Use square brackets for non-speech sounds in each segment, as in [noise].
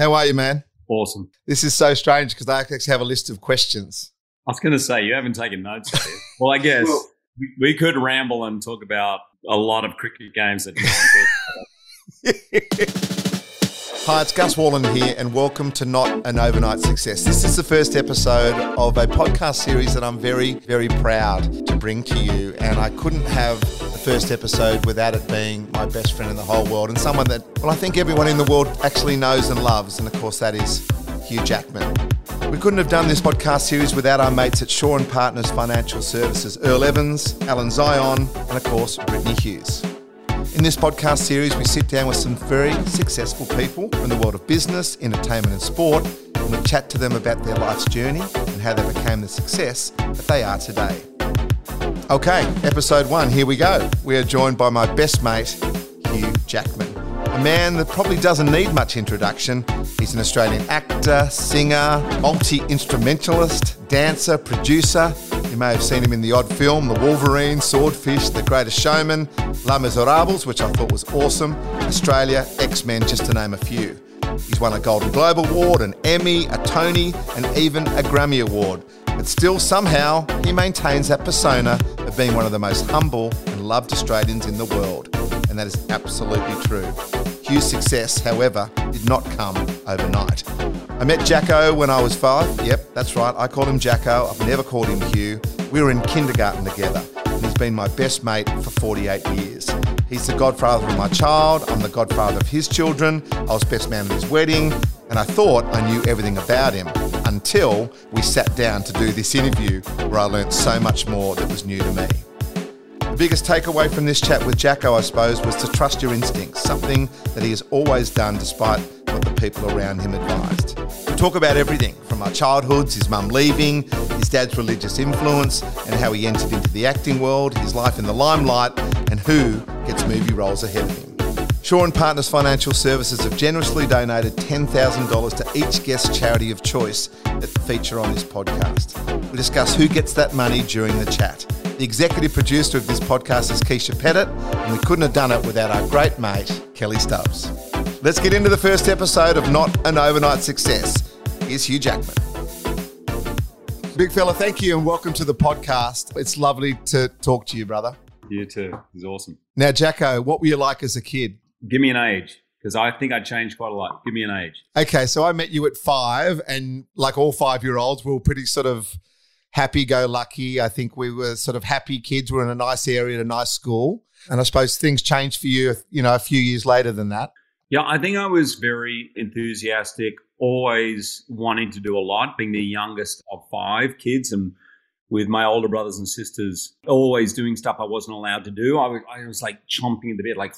How are you, man? Awesome. This is so strange because I actually have a list of questions. I was going to say, you haven't taken notes. Here. well, I guess well, we, we, could ramble and talk about a lot of cricket games that [laughs] Hi, it's Gus Worland here, and welcome to Not an Overnight Success. This is the first episode of a podcast series that I'm very, very proud to bring to you. And I couldn't have first episode without it being my best friend in the whole world and someone that, well, I think everyone in the world actually knows and loves. And of course, that is Hugh Jackman. We couldn't have done this podcast series without our mates at Shaw and Partners Financial Services, Earl Evans, Alan Zion, and of course, Brittany Hughes. In this podcast series, we sit down with some very successful people from the world of business, entertainment, and sport, and we chat to them about their life's journey and how they became the success that they are today. Okay, episode one, here we go. We are joined by my best mate, Hugh Jackman. A man that probably doesn't need much introduction. He's an Australian actor, singer, multi instrumentalist, dancer, producer. You may have seen him in the odd film The Wolverine, Swordfish, The Greatest Showman, Les Miserables, which I thought was awesome, Australia, X Men, just to name a few. He's won a Golden Globe Award, an Emmy, a Tony, and even a Grammy Award. But still, somehow, he maintains that persona of being one of the most humble and loved Australians in the world. And that is absolutely true. Hugh's success, however, did not come overnight. I met Jacko when I was five. Yep, that's right. I called him Jacko. I've never called him Hugh. We were in kindergarten together, and he's been my best mate for 48 years. He's the godfather of my child. I'm the godfather of his children. I was best man at his wedding, and I thought I knew everything about him until we sat down to do this interview where I learnt so much more that was new to me The biggest takeaway from this chat with Jacko, I suppose, was to trust your instincts, something that he has always done despite what the people around him advised. Talk about everything from our childhoods, his mum leaving, his dad's religious influence, and how he entered into the acting world, his life in the limelight, and who gets movie roles ahead of him. Shaw and Partners Financial Services have generously donated $10,000 to each guest charity of choice that feature on this podcast. We discuss who gets that money during the chat. The executive producer of this podcast is Keeshia Pettit, and we couldn't have done it without our great mate, Kelly Stubbs. Let's get into the first episode of Not an Overnight Success. Here's Hugh Jackman. Big fella, thank you and welcome to the podcast. It's lovely to talk to you, brother. You too. It's awesome. Now, Jacko, what were you like as a kid? Give me an age because I think I changed quite a lot. Give me an age. Okay, so I met you at five, and like all five year olds, we were pretty sort of happy go lucky. I think we were sort of happy kids. We're in a nice area, at a nice school. And I suppose things changed for you, you know, a few years later than that. Yeah, I think I was very enthusiastic, always wanting to do a lot, being the youngest of five kids and with my older brothers and sisters, always doing stuff I wasn't allowed to do. I was, I was like chomping at the bit, like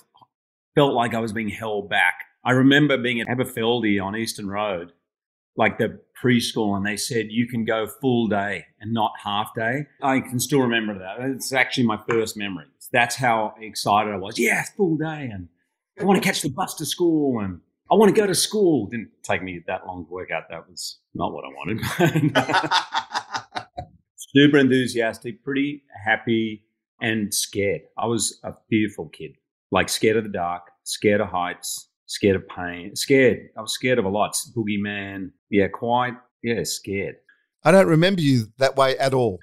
felt like I was being held back. I remember being at Aberfeldy on Eastern Road like the preschool and they said you can go full day and not half day. I can still remember that. It's actually my first memory. That's how excited I was. Yeah, full day and I want to catch the bus to school and I want to go to school. Didn't take me that long to work out that was not what I wanted. [laughs] Super enthusiastic, pretty happy and scared. I was a fearful kid, like scared of the dark, scared of heights, scared of pain, scared. I was scared of a lot. Boogeyman. Yeah, quite. Yeah, scared. I don't remember you that way at all.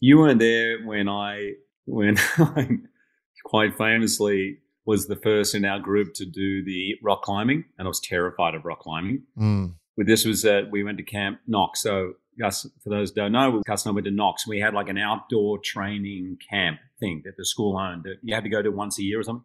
You weren't there when I, when [laughs] I quite famously was the first in our group to do the rock climbing, and I was terrified of rock climbing. Mm. But this was that we went to Camp Knox. So, Gus, for those who don't know, Gus and I went to Knox. We had like an outdoor training camp thing that the school owned that you had to go to once a year or something.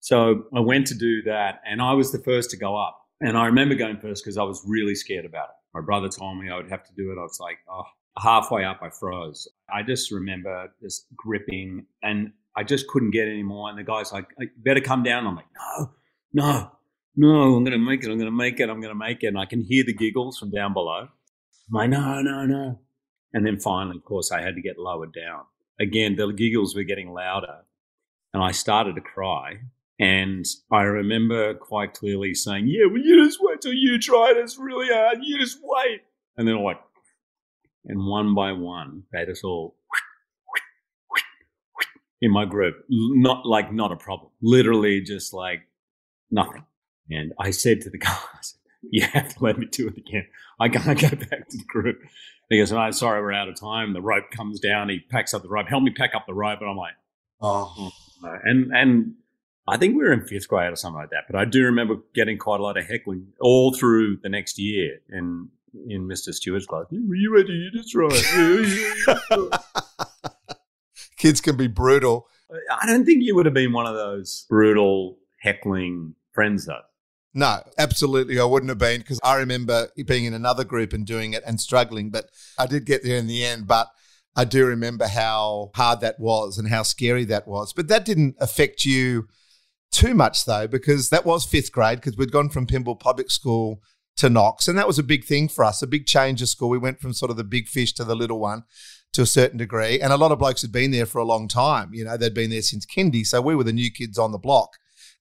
So I went to do that and I was the first to go up. And I remember going first because I was really scared about it. My brother told me I would have to do it. I was like, oh, halfway up, I froze. I just remember just gripping and I just couldn't get any more. And the guy's like, better come down. I'm like, no, no, no, I'm going to make it. I'm going to make it. I'm going to make it. And I can hear the giggles from down below. I'm like, no, no, no. And then finally, of course, I had to get lowered down. Again, the giggles were getting louder. And I started to cry. And I remember quite clearly saying, Yeah, well, you just wait till you try. It's really hard. You just wait. And then like, and one by one, they just all in my group, not like not a problem, literally just like nothing. And I said to the [laughs] guys, you have to let me do it again. I can't go back to the group. He goes, oh, sorry, we're out of time. The rope comes down. He packs up the rope. Help me pack up the rope. And I'm like, oh. And, and I think we were in fifth grade or something like that. But I do remember getting quite a lot of heckling all through the next year in, in Mr. Stewart's class. Were you ready? That's right. [laughs] Kids can be brutal. I don't think you would have been one of those brutal heckling friends, though. No, absolutely. I wouldn't have been because I remember being in another group and doing it and struggling, but I did get there in the end. But I do remember how hard that was and how scary that was. But that didn't affect you too much, though, because that was fifth grade because we'd gone from Pymble Public School to Knox. And that was a big thing for us, a big change of school. We went from sort of the big fish to the little one to a certain degree. And a lot of blokes had been there for a long time. You know, they'd been there since kindy. So we were the new kids on the block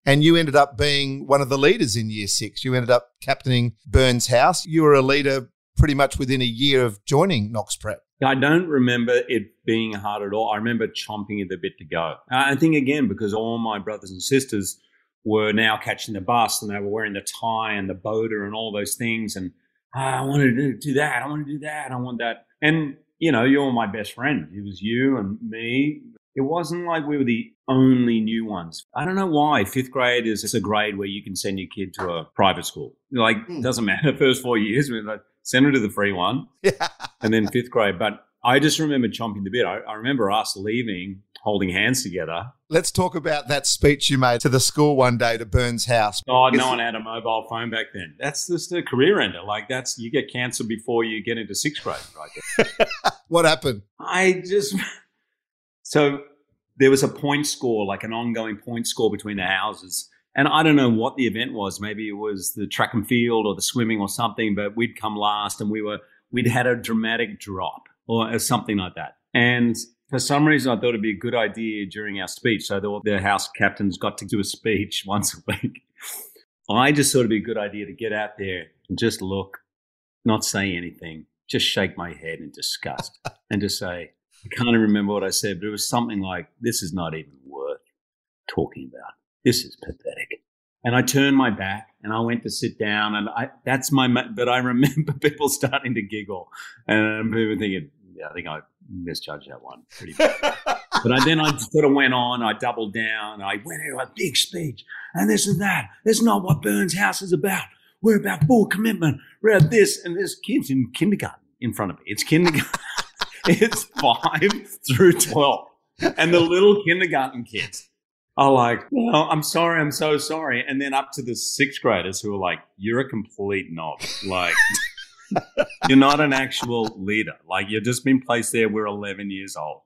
and you ended up being one of the leaders in year six. You ended up captaining Burns House. You were a leader pretty much within a year of joining Knox Prep. I don't remember it being hard at all. I remember chomping at the bit to go. Uh, I think again because all my brothers and sisters were now catching the bus and they were wearing the tie and the boater and all those things. And oh, I wanted to do that. I want to do that. I want that. And you know, you're my best friend. It was you and me, it wasn't like we were the only new ones. I don't know why. Fifth grade is a grade where you can send your kid to a private school. Like, mm. doesn't matter. [laughs] First four years, we like, send them to the free one. [laughs] And then fifth grade. But I just remember chomping the bit. I, I remember us leaving, holding hands together. Let's talk about that speech you made to the school one day to Burns House. Oh, no one had a mobile phone back then. That's just a career ender. Like that's you get cancer before you get into sixth grade, right? [laughs] what happened? I just so there was a point score, like an ongoing point score between the houses. And I don't know what the event was. Maybe it was the track and field or the swimming or something, but we'd come last and we were, we'd had a dramatic drop or something like that. And for some reason, I thought it'd be a good idea during our speech. So the, the house captains got to do a speech [laughs] once a week. I just thought it'd be a good idea to get out there and just look, not say anything, just shake my head in disgust [laughs] and just say, I can't even remember what I said, but it was something like, this is not even worth talking about. This is pathetic. And I turned my back and I went to sit down and I, that's my, but I remember [laughs] people starting to giggle and people thinking, yeah, I think I misjudged that one pretty bad. [laughs] but I, then I sort of went on, I doubled down, I went into a big speech and this and that. This is not what Burns House is about. We're about full commitment. We're at this and there's kids in kindergarten in front of me. It's kindergarten. [laughs] it's five through 12. And the little kindergarten kids are like, well, I'm sorry, I'm so sorry. And then up to the sixth graders who are like, you're a complete knob. Like, you're not an actual leader. Like, you've just been placed there. We're 11 years old.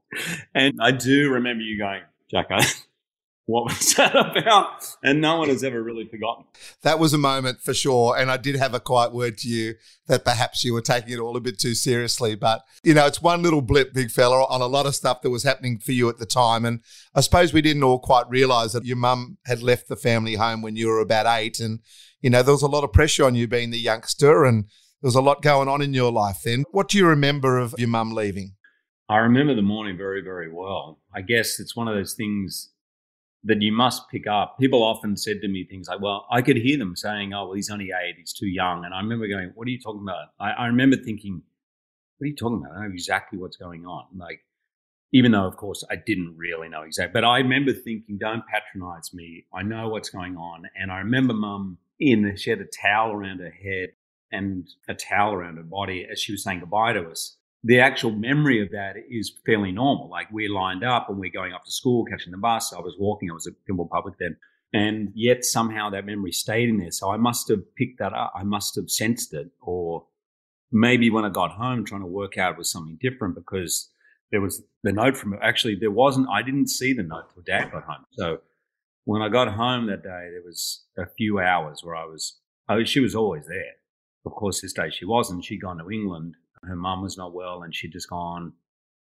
And I do remember you going, Jack, I, [laughs] what was that about? And no one has ever really forgotten. That was a moment for sure. And I did have a quiet word to you that perhaps you were taking it all a bit too seriously. But, you know, it's one little blip, big fella, on a lot of stuff that was happening for you at the time. And I suppose we didn't all quite realize that your mum had left the family home when you were about eight. And, you know, there was a lot of pressure on you being the youngster and there was a lot going on in your life then. What do you remember of your mum leaving? I remember the morning very, very well. I guess it's one of those things that you must pick up. People often said to me things like, well, I could hear them saying, oh, well, he's only eight, he's too young. And I remember going, what are you talking about? I, I remember thinking, what are you talking about? I know exactly what's going on. Like, even though, of course, I didn't really know exactly, but I remember thinking, don't patronize me. I know what's going on. And I remember mum in, she had a towel around her head and a towel around her body as she was saying goodbye to us the actual memory of that is fairly normal. Like we're lined up and we're going off to school, catching the bus. I was walking. I was at Pymble Public then. And yet somehow that memory stayed in there. So I must have picked that up. I must have sensed it. Or maybe when I got home trying to work out was something different because there was the note from actually there wasn't I didn't see the note till dad got home. So when I got home that day, there was a few hours where I was oh, she was always there. Of course, this day she wasn't. She'd gone to England her mum was not well and she'd just gone.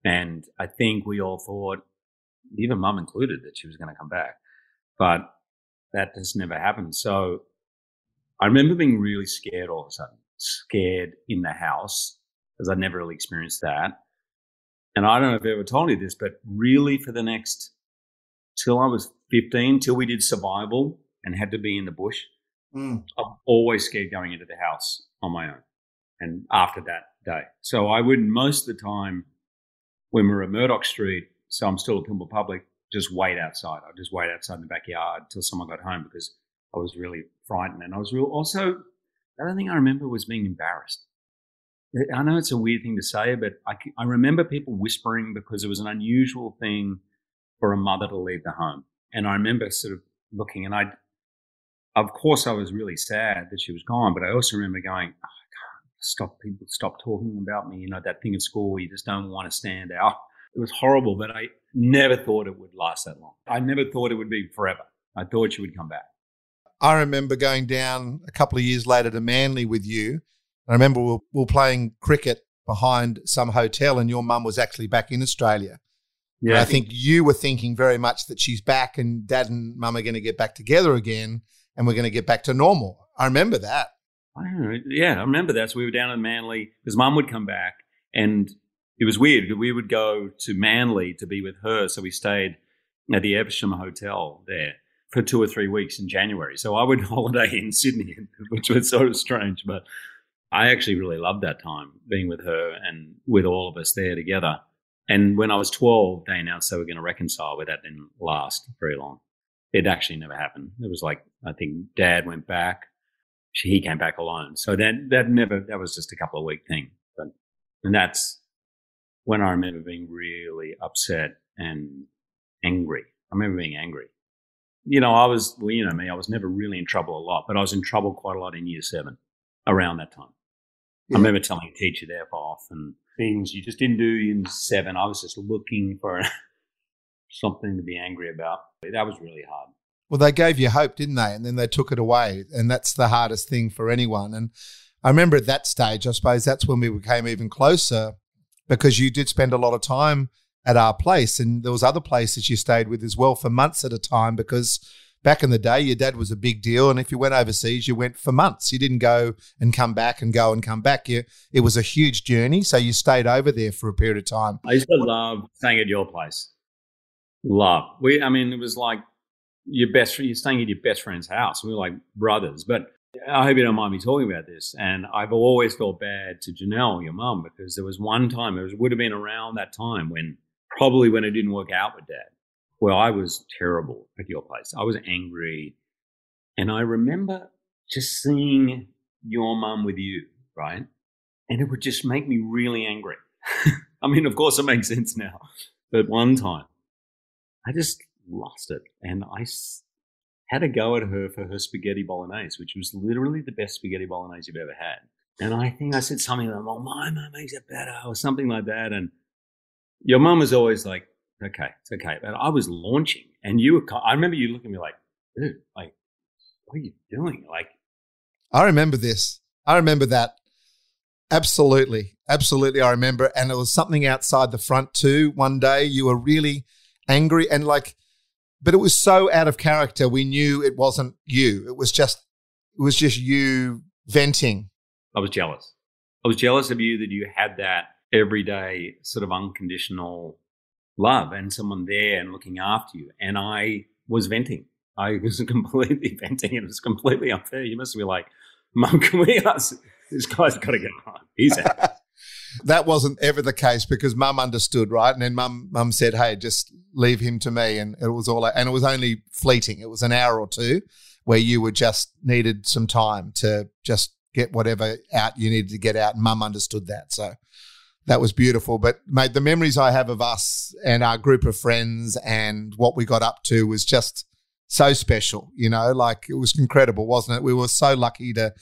And I think we all thought, even mum included, that she was going to come back. But that just never happened. So I remember being really scared all of a sudden, scared in the house because I'd never really experienced that. And I don't know if I've ever told you this, but really for the next, till I was 15, till we did survival and had to be in the bush, Mm. I'm always scared going into the house on my own. And after that day, so I would most of the time when we we're at Murdoch Street, so I'm still at Pymble Public, just wait outside. I'd just wait outside in the backyard till someone got home because I was really frightened. And I was real, also, the other thing I remember was being embarrassed. I know it's a weird thing to say, but I, I remember people whispering because it was an unusual thing for a mother to leave the home. And I remember sort of looking, and I, of course, I was really sad that she was gone, but I also remember going, oh, I can't stop people stop talking about me. You know, that thing at school, you just don't want to stand out. It was horrible, but I never thought it would last that long. I never thought it would be forever. I thought she would come back. I remember going down a couple of years later to Manly with you. I remember we were, we were playing cricket behind some hotel, and your mum was actually back in Australia. Yeah, I think you were thinking very much that she's back, and dad and mum are going to get back together again, and we're going to get back to normal. I remember that. I yeah, I remember that. So we were down in Manly because mum would come back, and it was weird. We would go to Manly to be with her, so we stayed at the Evesham Hotel there for two or three weeks in January. So I would [laughs] holiday in Sydney, [laughs] which was sort of strange, but I actually really loved that time being with her and with all of us there together. And when I was 12, they announced they were going to reconcile, but that didn't last very long. It actually never happened. It was like, I think dad went back. He came back alone. So that, that never, that was just a couple of week thing. But, and that's when I remember being really upset and angry. I remember being angry. You know, I was, well, you know me, I was never really in trouble a lot, but I was in trouble quite a lot in year seven around that time. Yeah. I remember telling a teacher to F off and things you just didn't do in seven. I was just looking for something to be angry about. That was really hard. Well, they gave you hope, didn't they? And then they took it away. And that's the hardest thing for anyone. And I remember at that stage, I suppose that's when we became even closer because you did spend a lot of time at our place and there was other places you stayed with as well for months at a time because back in the day your dad was a big deal and if you went overseas you went for months you didn't go and come back and go and come back you, it was a huge journey so you stayed over there for a period of time i used to love staying at your place love we i mean it was like your best you're staying at your best friend's house we were like brothers but I hope you don't mind me talking about this. And I've always felt bad to Janelle, your mum, because there was one time, it was, would have been around that time when probably when it didn't work out with dad, where I was terrible at your place. I was angry. And I remember just seeing your mum with you, right? And it would just make me really angry. [laughs] I mean, of course, it makes sense now. But one time, I just lost it. And I had a go at her for her spaghetti bolognese, which was literally the best spaghetti bolognese you've ever had. And I think I said something like, "Oh, my mum makes it better," or something like that. And your mum was always like, "Okay, it's okay." But I was launching, and you were. I remember you looking at me like, "Dude, like, what are you doing?" Like, I remember this. I remember that. Absolutely, absolutely. I remember, and it was something outside the front too. One day, you were really angry, and like but it was so out of character. We knew it wasn't you. It was just it was just you venting. I was jealous. I was jealous of you that you had that everyday sort of unconditional love and someone there and looking after you. And I was venting. I [laughs] was completely venting. And it was completely unfair. You must be like, Mum, can we ask? This guy's got to get home. He's out. [laughs] that wasn't ever the case because mum understood, right? And then mum mum said, "Hey, just leave him to me." And it was all and it was only fleeting. It was an hour or two where you were just needed some time to just get whatever out you needed to get out. And mum understood that. So that was beautiful. But mate, the memories I have of us and our group of friends and what we got up to was just so special, you know, like it was incredible, wasn't it? We were so lucky to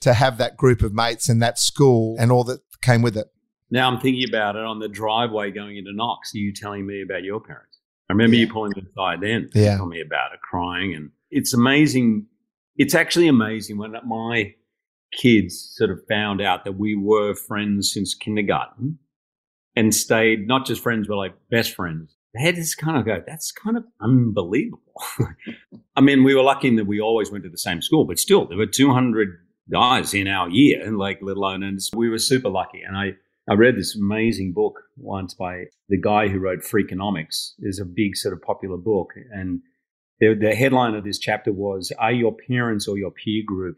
to have that group of mates and that school and all that came with it. Now I'm thinking about it on the driveway going into Knox. You telling me about your parents? I remember yeah. you pulling me aside then, yeah. telling me about it, crying, and it's amazing. It's actually amazing when my kids sort of found out that we were friends since kindergarten and stayed not just friends but like best friends. They had this kind of go, that's kind of unbelievable. [laughs] I mean, we were lucky in that we always went to the same school, but still, there were 200 guys in our year, and like let alone, and we were super lucky. And I I read this amazing book once by the guy who wrote Freakonomics. It's a big sort of popular book, and the, the headline of this chapter was Are your parents or your peer group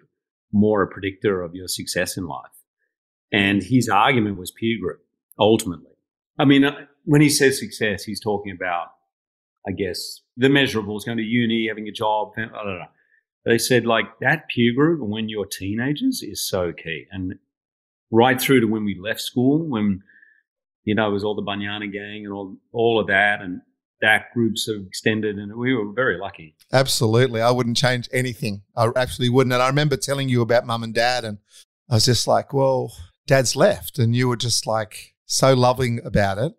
more a predictor of your success in life? And his argument was peer group, ultimately. I mean, uh, when he says success, he's talking about, I guess, the measurables, going to uni, having a job. Know. They said like that peer group when you're teenagers is so key. And right through to when we left school, when, you know, it was all the Banyana gang and all, all of that. And that groups have extended and we were very lucky. Absolutely. I wouldn't change anything. I actually wouldn't. And I remember telling you about mum and dad and I was just like, well, dad's left. And you were just like so loving about it.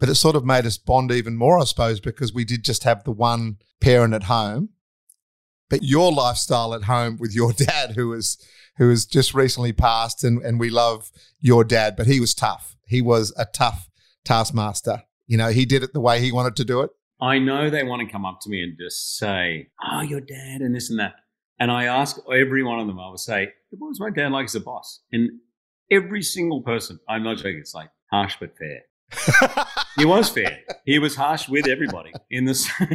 But it sort of made us bond even more, I suppose, because we did just have the one parent at home. But your lifestyle at home with your [laughs] dad, who was who has just recently passed, and, and we love your dad, but he was tough. He was a tough taskmaster. You know, he did it the way he wanted to do it. I know they want to come up to me and just say, "Oh, your dad," and this and that. And I ask every one of them. I would say, "What was my dad like as a boss?" And every single person, I'm not joking. It's like harsh but fair. [laughs] he was fair. He was harsh with everybody in the [laughs] same.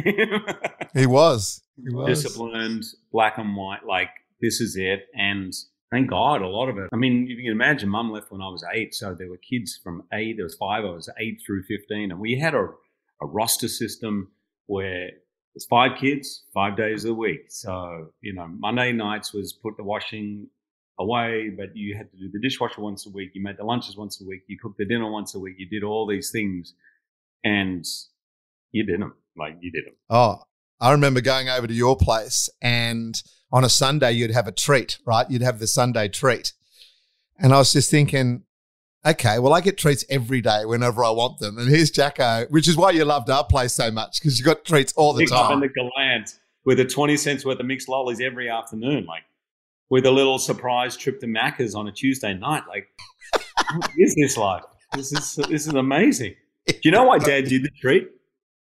he was. He was disciplined, black and white. Like this is it. And thank God, a lot of it. I mean, you can imagine, Mum left when I was eight, so there were kids from eight. There was five. I was eight through fifteen, and we had a, a roster system where there's five kids, five days a week. So you know, Monday nights was put the washing away, but you had to do the dishwasher once a week. You made the lunches once a week. You cooked the dinner once a week. You did all these things, and you did them. Like you did them. Oh, I remember going over to your place and on a Sunday, you'd have a treat, right? You'd have the Sunday treat. And I was just thinking, okay, well, I get treats every day whenever I want them. And here's Jacko, which is why you loved our place so much because you got treats all the Pick time. Up in the Galant with a 20 cents worth of mixed lollies every afternoon, like with a little surprise trip to Macca's on a Tuesday night. Like, [laughs] what is this like? This is, this is amazing. Do you know why dad did the treat,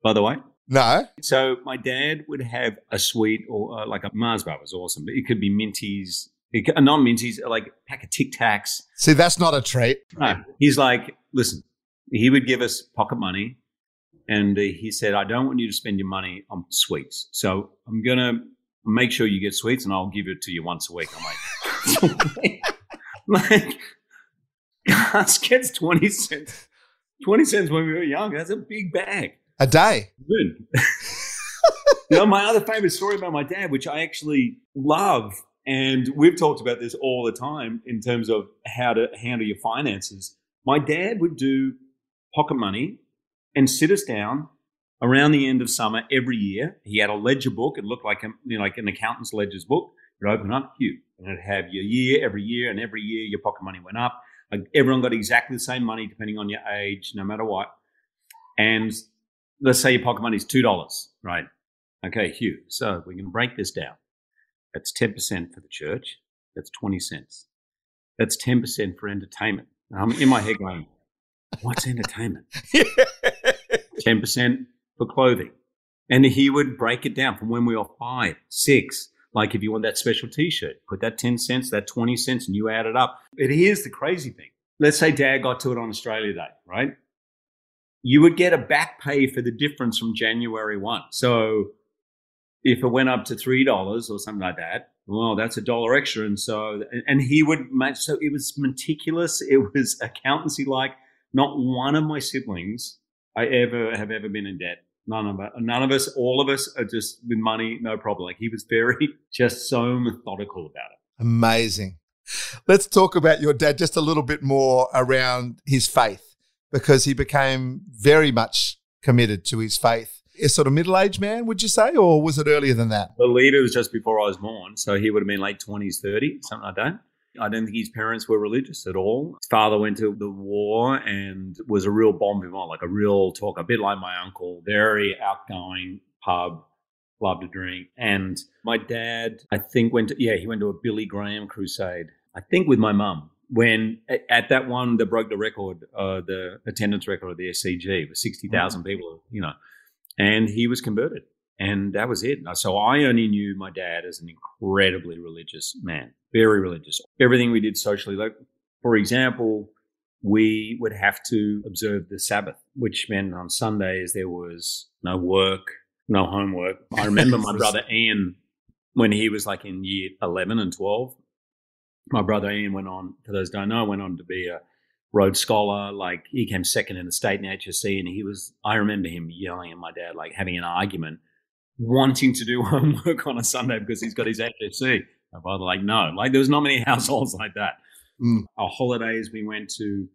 by the way? No. So my dad would have a sweet or uh, like a Mars bar was awesome, but it could be Minties, it uh, non Minties, like a pack of Tic Tacs. See, that's not a treat. No. He's like, listen, he would give us pocket money. And uh, he said, I don't want you to spend your money on sweets. So I'm going to make sure you get sweets and I'll give it to you once a week. I'm like, [laughs] like, [laughs] Gus gets 20 cents. 20 cents when we were young. That's a big bag a day. Good. [laughs] my other favorite story about my dad, which I actually love, and we've talked about this all the time in terms of how to handle your finances. My dad would do pocket money and sit us down around the end of summer every year. He had a ledger book. It looked like a, you know, like an accountant's ledger's book. You'd open up, you, and it'd have your year every year, and every year your pocket money went up. Like everyone got exactly the same money depending on your age, no matter what. And let's say your pocket money is two dollars, right? Okay, Hugh. So we're going to break this down. That's ten percent for the church. That's twenty cents. That's ten percent for entertainment. I'm in my head going, "What's entertainment?" [laughs] Ten percent for clothing, and he would break it down from when we were five, six. Like if you want that special T-shirt, put that ten cents, that twenty cents, and you add it up. But here's the crazy thing. Let's say Dad got to it on Australia Day, right? You would get a back pay for the difference from January 1. So if it went up to $3 or something like that, well, that's a dollar extra. And so, and he would match. So it was meticulous. It was accountancy like. Not one of my siblings I ever have ever been in debt. None of us, none of us, all of us are just with money, no problem. Like he was very, [laughs] just so methodical about it. Amazing. Let's talk about your dad just a little bit more around his faith because he became very much committed to his faith. A sort of middle aged man, would you say, or was it earlier than that? Believe it was just before I was born. So he would have been late 20s, 30, something like that. I don't think his parents were religious at all. His father went to the war and was a real bon vivant, like a real talk, a bit like my uncle, very outgoing pub, loved to drink. And my dad, I think, went to, yeah, he went to a Billy Graham crusade, I think with my mum when at that one that broke the record, uh, the attendance record of the SCG was 60,000 mm-hmm. people, you know, and he was converted. And that was it. So I only knew my dad as an incredibly religious man, very religious. Everything we did socially, like, for example, we would have to observe the Sabbath, which meant on Sundays there was no work, no homework. I remember my [laughs] brother Ian when he was like in year 11 and 12. My brother Ian went on, for those don't know, went on to be a Rhodes Scholar. Like he came second in the state in HSC, and he was. I remember him yelling at my dad, like having an argument, wanting to do [laughs] homework on a Sunday because he's got his HSC. My father, like, no, like there was not many [laughs] households like that. Mm. Our holidays, we went to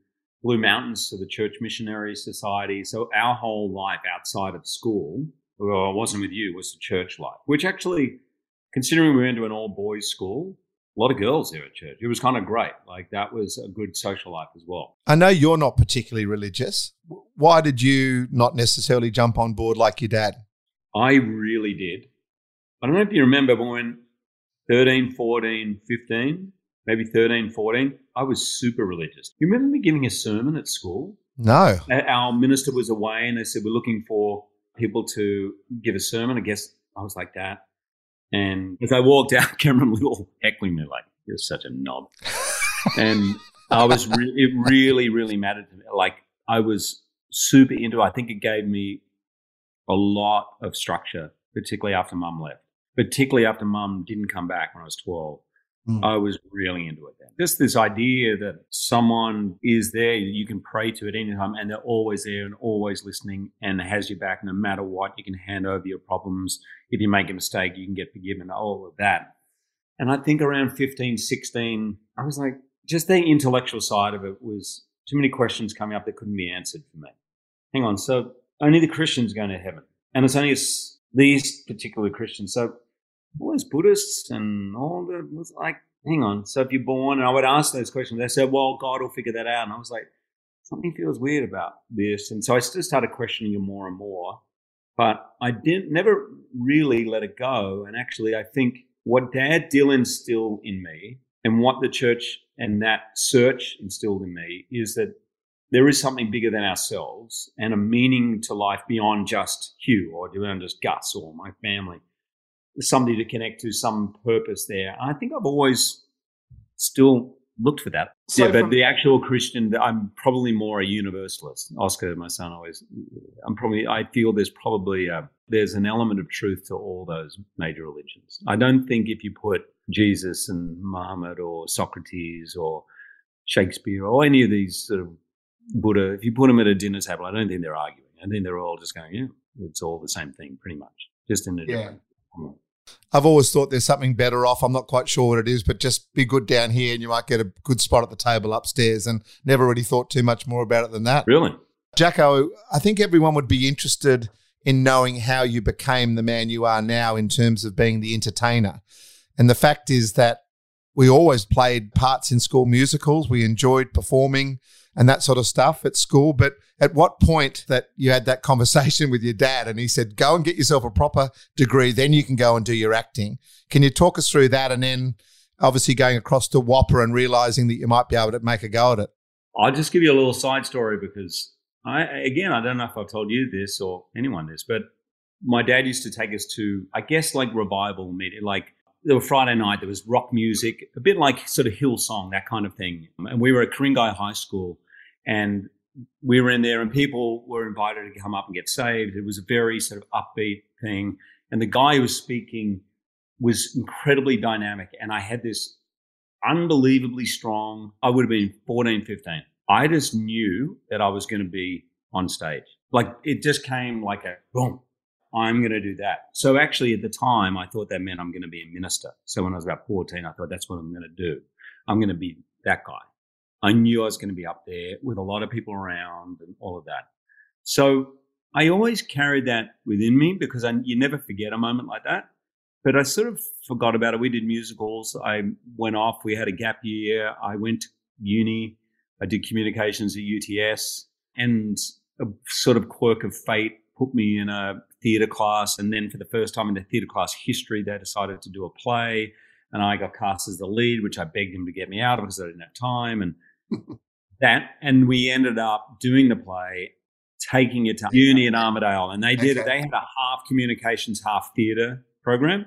Blue Mountains to the Church Missionary Society. So our whole life outside of school, well, I wasn't with you, was the church life, which actually, considering we went to an all boys school, a lot of girls there at church. It was kind of great. Like that was a good social life as well. I know you're not particularly religious. Why did you not necessarily jump on board like your dad? I really did. I don't know if you remember when 13, 14, 15, maybe 13, 14, I was super religious. You remember me giving a sermon at school? No. Our minister was away and they said, We're looking for people to give a sermon. I guess I was like that. And [laughs] as I walked out, [laughs] Cameron Little heckling me like, "You're such a knob," [laughs] and I was re- it really really mattered to me. Like I was super into. it. I think it gave me a lot of structure, particularly after Mum left. Particularly after Mum didn't come back when I was twelve. Mm. I was really into it then. Just this idea that someone is there, you can pray to at any time, and they're always there and always listening and has your back no matter what. You can hand over your problems. If you make a mistake, you can get forgiven, all of that. And I think around 15, 16, I was like, just the intellectual side of it was too many questions coming up that couldn't be answered for me. Hang on. So only the Christians going to heaven. And it's only these particular Christians. So all those Buddhists and all the was like, hang on. So if you're born, and I would ask those questions, they said, well, God will figure that out. And I was like, something feels weird about this. And so I just started questioning it more and more. But I didn't never really let it go. And actually, I think what Dad Dill instilled in me and what the church and that search instilled in me is that there is something bigger than ourselves and a meaning to life beyond just Hugh or beyond just Gus or my family somebody to connect to, some purpose there. I think I've always still looked for that. So yeah, but from- the actual Christian, I'm probably more a universalist. Oscar, my son, always, I'm probably, I feel there's probably a, there's an element of truth to all those major religions. I don't think if you put Jesus and Muhammad or Socrates or Shakespeare or any of these sort of Buddha, if you put them at a dinner table, I don't think they're arguing. I think they're all just going, yeah, it's all the same thing, pretty much, just in a yeah. different I've always thought there's something better off. I'm not quite sure what it is, but just be good down here and you might get a good spot at the table upstairs and never really thought too much more about it than that. Really? Jacko, I think everyone would be interested in knowing how you became the man you are now in terms of being the entertainer. And the fact is that we always played parts in school musicals. We enjoyed performing and that sort of stuff at school. But at what point that you had that conversation [laughs] with your dad and he said, go and get yourself a proper degree, then you can go and do your acting. Can you talk us through that? And then obviously going across to WAAPA and realizing that you might be able to make a go at it. I'll just give you a little side story because I, again, I don't know if I've told you this or anyone this, but my dad used to take us to, I guess, like revival meeting, like there were Friday night, there was rock music, a bit like sort of Hillsong, that kind of thing. And we were at Ku-ring-gai High School and we were in there and people were invited to come up and get saved. It was a very sort of upbeat thing. And the guy who was speaking was incredibly dynamic. And I had this unbelievably strong, I would have been 14, 15. I just knew that I was going to be on stage. Like it just came like a boom. I'm going to do that. So actually at the time, I thought that meant I'm going to be a minister. So when I was about 14, I thought that's what I'm going to do. I'm going to be that guy. I knew I was going to be up there with a lot of people around and all of that. So I always carried that within me because I, you never forget a moment like that. But I sort of forgot about it. We did musicals. I went off. We had a gap year. I went to uni. I did communications at UTS and a sort of quirk of fate put me in a theatre class. And then for the first time in the theatre class history, they decided to do a play. And I got cast as the lead, which I begged him to get me out of because I didn't have time. And that, and we ended up doing the play, taking it to uni at Armidale, and they did. Okay. They had a half communications, half theatre program,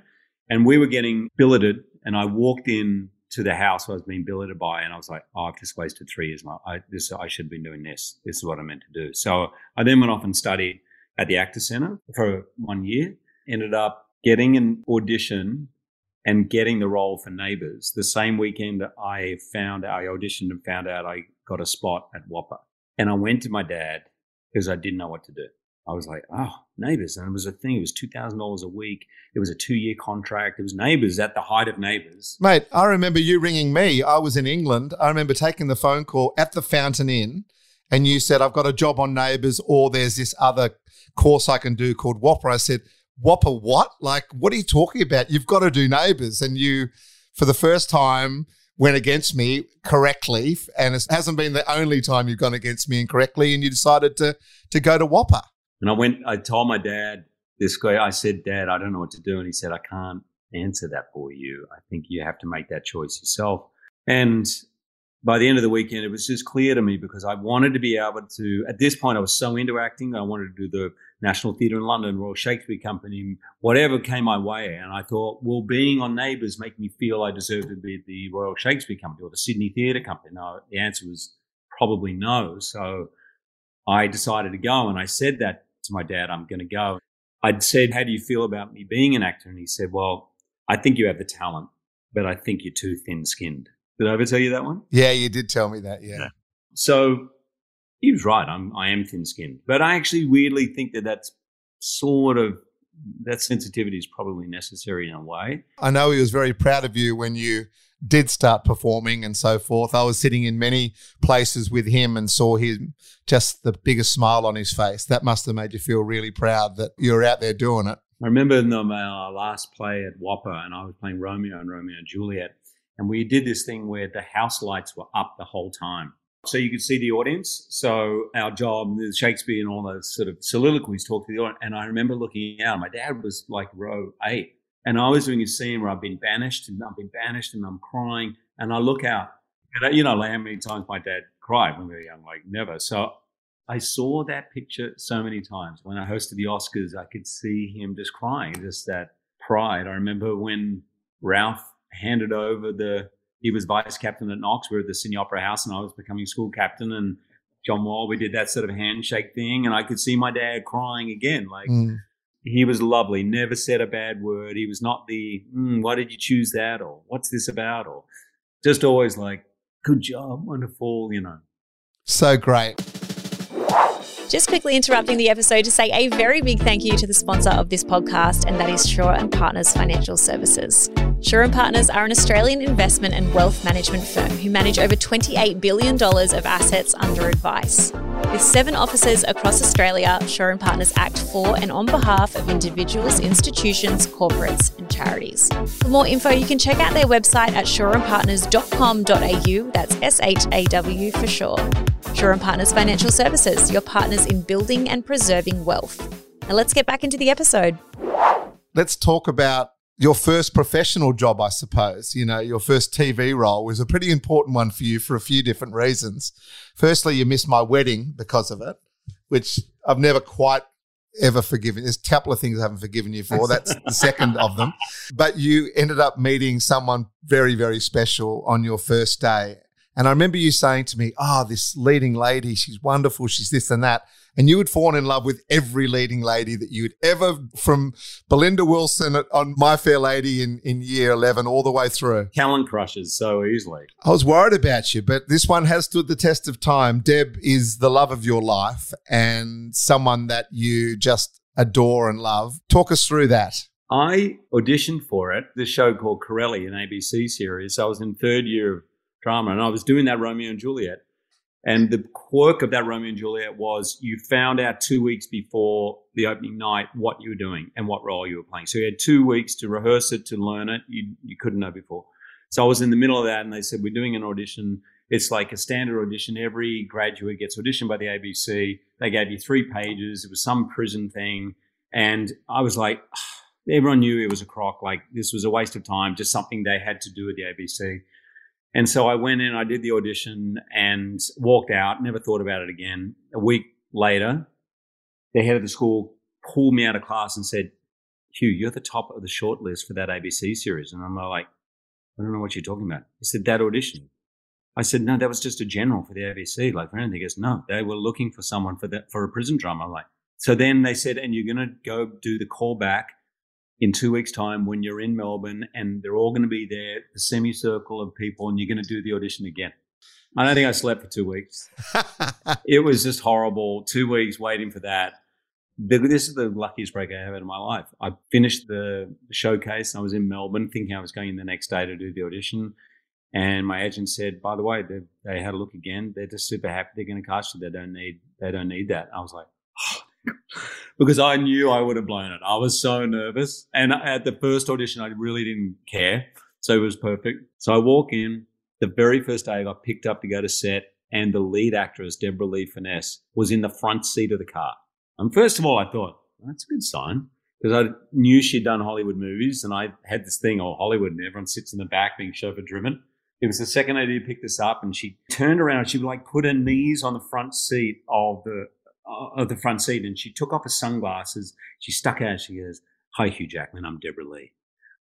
and we were getting billeted. And I walked in to the house I was being billeted by, and I was like, "Oh, I've just wasted three years. I, this I should have been doing this. This is what I meant to do." So I then went off and studied at the Actor Center for one year. Ended up getting an audition and getting the role for Neighbours. The same weekend I found I auditioned and found out I got a spot at WAAPA. And I went to my dad because I didn't know what to do. I was like, oh, Neighbours. And it was a thing. It was $2,000 a week. It was a two year contract. It was Neighbours at the height of Neighbours. Mate, I remember you ringing me. I was in England. I remember taking the phone call at the Fountain Inn and you said, I've got a job on Neighbours or there's this other course I can do called WAAPA. I said, WAAPA what? Like, what are you talking about? You've got to do Neighbours. And you, for the first time, went against me correctly. And it hasn't been the only time you've gone against me incorrectly. And you decided to, to go to WAAPA. And I went, I told my dad this guy, I said, Dad, I don't know what to do. And he said, I can't answer that for you. I think you have to make that choice yourself. And by the end of the weekend, it was just clear to me because I wanted to be able to, at this point, I was so into acting. I wanted to do the National Theatre in London, Royal Shakespeare Company, whatever came my way. And I thought, well, being on Neighbours make me feel I deserve to be the Royal Shakespeare Company or the Sydney Theatre Company? The answer was probably no. So I decided to go. And I said that to my dad, I'm going to go. I'd said, How do you feel about me being an actor? And he said, Well, I think you have the talent, but I think you're too thin skinned. Did I ever tell you that one? Yeah, you did tell me that. Yeah. yeah. So he was right. I'm, I am thin skinned, but I actually weirdly think that that's sort of that sensitivity is probably necessary in a way. I know he was very proud of you when you did start performing and so forth. I was sitting in many places with him and saw him just the biggest smile on his face. That must have made you feel really proud that you were out there doing it. I remember in the, my uh, last play at WAAPA, and I was playing Romeo and Romeo and Juliet, and we did this thing where the house lights were up the whole time. So you could see the audience. So our job, Shakespeare and all those sort of soliloquies talk to the audience. And I remember looking out, my dad was like row eight. And I was doing a scene where I've been banished and I've been banished and I'm crying. And I look out, and you know, how many times my dad cried when we were young, like never. So I saw that picture so many times. When I hosted the Oscars, I could see him just crying, just that pride. I remember when Ralph handed over the, he was vice captain at Knox. We were at the Sydney Opera House and I was becoming school captain. And John Wall, we did that sort of handshake thing. And I could see my dad crying again. Like, mm he was lovely, never said a bad word. He was not the, mm, why did you choose that? Or what's this about? Or just always like, good job, wonderful, you know. So great. Just quickly interrupting the episode to say a very big thank you to the sponsor of this podcast, and that is Shaw and Partners Financial Services. Shaw and Partners are an Australian investment and wealth management firm who manage over $28 billion of assets under advice. With seven offices across Australia, Shaw and Partners act for and on behalf of individuals, institutions, corporates, and charities. For more info, you can check out their website at shawandpartners.com.au. That's S H A W for sure. Shaw and Partners Financial Services, your partners in building and preserving wealth. Now let's get back into the episode. Let's talk about your first professional job, I suppose. You know, your first TV role was a pretty important one for you for a few different reasons. Firstly, you missed my wedding because of it, which I've never quite ever forgiven. There's a couple of things I haven't forgiven you for. That's the second of them. But you ended up meeting someone very, very special on your first day. And I remember you saying to me, Oh, this leading lady, she's wonderful, she's this and that. And you would fall in love with every leading lady that you'd ever, from Belinda Wilson on My Fair Lady in, in year 11 all the way through. Talent crushes so easily. I was worried about you, but this one has stood the test of time. Deb is the love of your life and someone that you just adore and love. Talk us through that. I auditioned for it, this show called Correlli, an ABC series. I was in third year of drama. And I was doing that Romeo and Juliet. And the quirk of that Romeo and Juliet was you found out two weeks before the opening night what you were doing and what role you were playing. So you had two weeks to rehearse it, to learn it. You, you couldn't know before. So I was in the middle of that and they said, We're doing an audition. It's like a standard audition. Every graduate gets auditioned by the ABC. They gave you three pages. It was some prison thing. And I was like, ah, everyone knew it was a crock. Like this was a waste of time, just something they had to do at the ABC. And so I went in, I did the audition and walked out, never thought about it again. A week later, the head of the school pulled me out of class and said, Hugh, you're the top of the shortlist for that ABC series. And I'm like, I don't know what you're talking about. He said, that audition. I said, no, that was just a general for the ABC, like for anything. He goes, no, they were looking for someone for that, for a prison drama. I'm like, So then they said, and you're going to go do the callback in two weeks' time when you're in Melbourne, and they're all going to be there, the semicircle of people, and you're going to do the audition again. I don't think I slept for two weeks. [laughs] it was just horrible. Two weeks waiting for that. This is the luckiest break I have had in my life. I finished the showcase. I was in Melbourne thinking I was going in the next day to do the audition. And my agent said, by the way, they, they had a look again. They're just super happy they're going to cast you. They don't need, they don't need that. I was like, oh. Because I knew I would have blown it. I was so nervous. And at the first audition, I really didn't care. So it was perfect. So I walk in the very first day I got picked up to go to set and the lead actress, Deborah Lee Furness, was in the front seat of the car. And first of all, I thought, that's a good sign because I knew she'd done Hollywood movies and I had this thing, oh, Hollywood, and everyone sits in the back being chauffeur driven. It was the second I did pick this up, and she turned around. She would like put her knees on the front seat of the of the front seat, and she took off her sunglasses. She stuck out. She goes, "Hi, Hugh Jackman. I'm Deborah Lee,"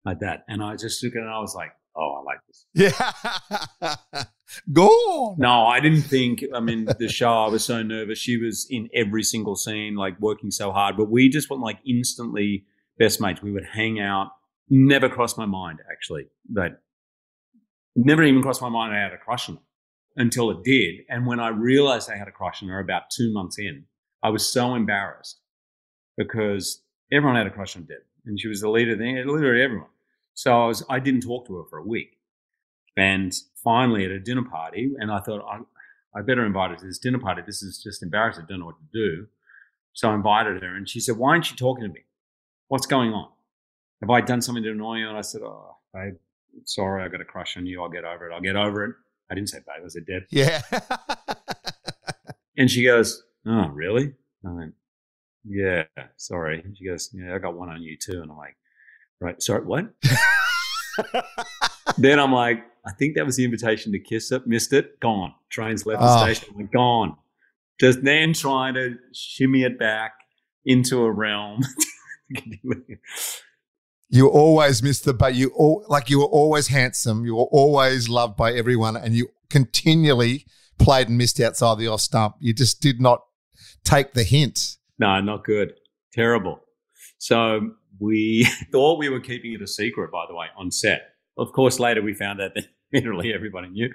like that. And I just looked at it, and I was like, "Oh, I like this." Yeah, [laughs] go on. No, I didn't think. I mean, the show. I was so nervous. She was in every single scene, like working so hard. But we just went like instantly best mates. We would hang out. Never crossed my mind actually that never even crossed my mind I had a crush on her until it did. And when I realized I had a crush on her about two months in, I was so embarrassed because everyone had a crush on Deb and she was the leader, the leader of everyone. So I was, I didn't talk to her for a week. And finally at a dinner party, and I thought, I, I better invite her to this dinner party. This is just embarrassing. I don't know what to do. So I invited her and she said, why aren't you talking to me? What's going on? Have I done something to annoy you? And I said, oh, babe, sorry, I got a crush on you. I'll get over it. I'll get over it. I didn't say babe. I said Deb. Yeah. [laughs] and she goes, oh, really? I went, yeah, sorry. She goes, yeah, I got one on you too. And I'm like, right, sorry, what? [laughs] then I'm like, I think that was the invitation to kiss it. Missed it. Gone. Trains left the oh. station. I'm like, gone. Just then trying to shimmy it back into a realm. you always missed the but you all like you were always handsome you were always loved by everyone and you continually played and missed outside the off stump you just did not take the hint. No not good. Terrible. So we [laughs] thought we were keeping it a secret by the way on set. Of course later we found out that [laughs] literally everybody knew.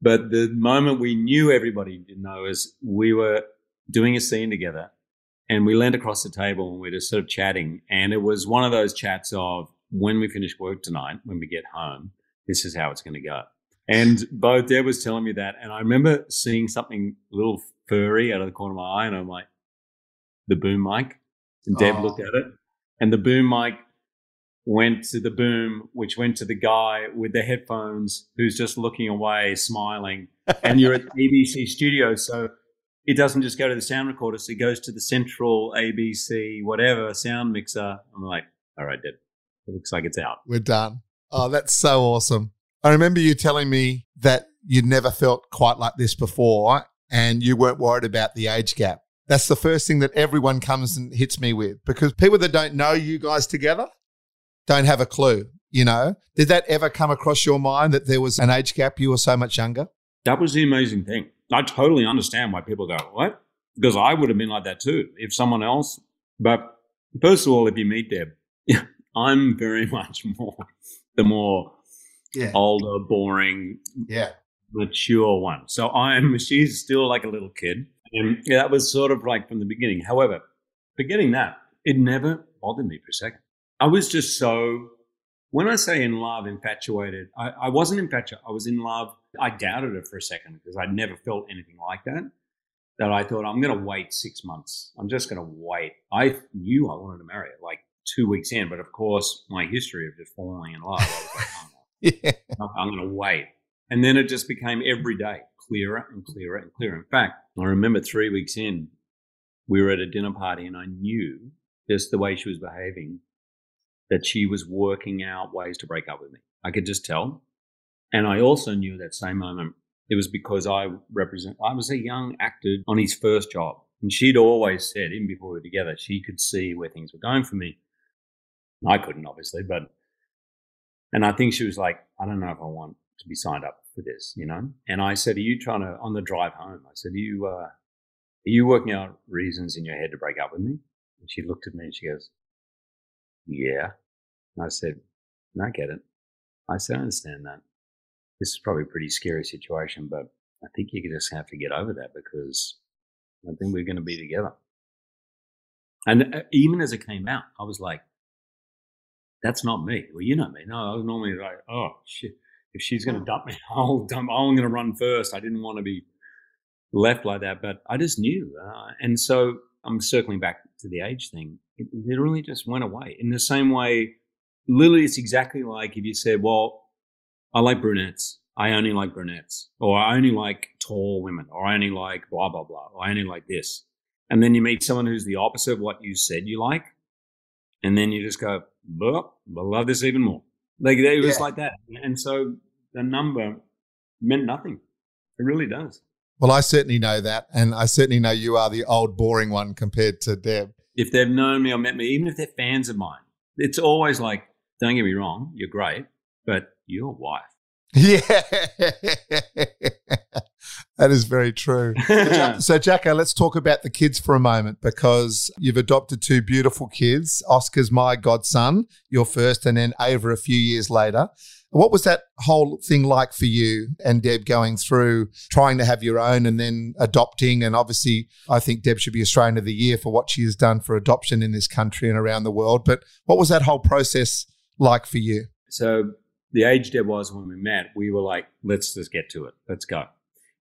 But the moment we knew everybody didn't know is we were doing a scene together and we leaned across the table and we are just sort of chatting. And it was one of those chats of when we finish work tonight, when we get home, this is how it's going to go. And both Deb was telling me that. And I remember seeing something a little furry out of the corner of my eye. And I'm like, the boom mic. And Deb oh. looked at it. And the boom mic went to the boom, which went to the guy with the headphones who's just looking away, smiling. And you're at [laughs] ABC Studios. So it doesn't just go to the sound recorder, so it goes to the central ABC, whatever sound mixer. I'm like, all right, Deb, it looks like it's out. We're done. Oh, that's so awesome. I remember you telling me that you'd never felt quite like this before and you weren't worried about the age gap. That's the first thing that everyone comes and hits me with because people that don't know you guys together don't have a clue, you know? Did that ever come across your mind that there was an age gap? You were so much younger? That was the amazing thing. I totally understand why people go, what? Because I would have been like that too if someone else. But first of all, if you meet Deb, [laughs] I'm very [laughs] much more the more yeah. older, boring, yeah, mature one. So I'm [laughs] she's still like a little kid, and yeah, that was sort of like from the beginning. However, forgetting that, it never bothered me for a second. I was just so when I say in love, infatuated, I, I wasn't infatuated. I was in love I doubted it for a second because I'd never felt anything like that. That I thought, I'm going to wait six months. I'm just going to wait. I knew I wanted to marry it like two weeks in, but of course, my history of just falling in love, oh [laughs] Yeah. I'm going to wait. And then it just became every day clearer and clearer and clearer. In fact, I remember three weeks in, we were at a dinner party and I knew just the way she was behaving that she was working out ways to break up with me. I could just tell. And I also knew that same moment it was because I represent, I was a young actor on his first job. And she'd always said, even before we were together, she could see where things were going for me. I couldn't, obviously, but, and I think she was like, I don't know if I want to be signed up for this, you know? And I said, Are you trying to, on the drive home, I said, Are you, uh, are you working out reasons in your head to break up with me? And she looked at me and she goes, Yeah. And I said, no, I get it. I said, I understand that. This is probably a pretty scary situation, but I think you just have to get over that because I think we're going to be together. And uh, even as it came out, I was like, that's not me. Well, you know me. No, I was normally like, oh, shit. If she's going to dump me, [laughs] I'll dump, I'm going to run first. I didn't want to be left like that, but I just knew. Uh, and so I'm circling back to the age thing. It literally just went away in the same way. Literally, it's exactly like if you said, well, I like brunettes. I only like brunettes, or I only like tall women, or I only like blah, blah, blah, or I only like this. And then you meet someone who's the opposite of what you said you like. And then you just go, but I love this even more. Like it was yeah. like that. And so the number meant nothing. It really does. Well, I certainly know that. And I certainly know you are the old boring one compared to Deb. If they've known me or met me, even if they're fans of mine, it's always like, don't get me wrong, you're great, but your wife. [laughs] Yeah. [laughs] that is very true. [laughs] so, Jacko, let's talk about the kids for a moment because you've adopted two beautiful kids. Oscar's my godson, your first, and then Ava a few years later. What was that whole thing like for you and Deb going through trying to have your own and then adopting? And obviously, I think Deb should be Australian of the Year for what she has done for adoption in this country and around the world. But what was that whole process like for you? So, the age Deb was when we met, we were like, let's just get to it. Let's go.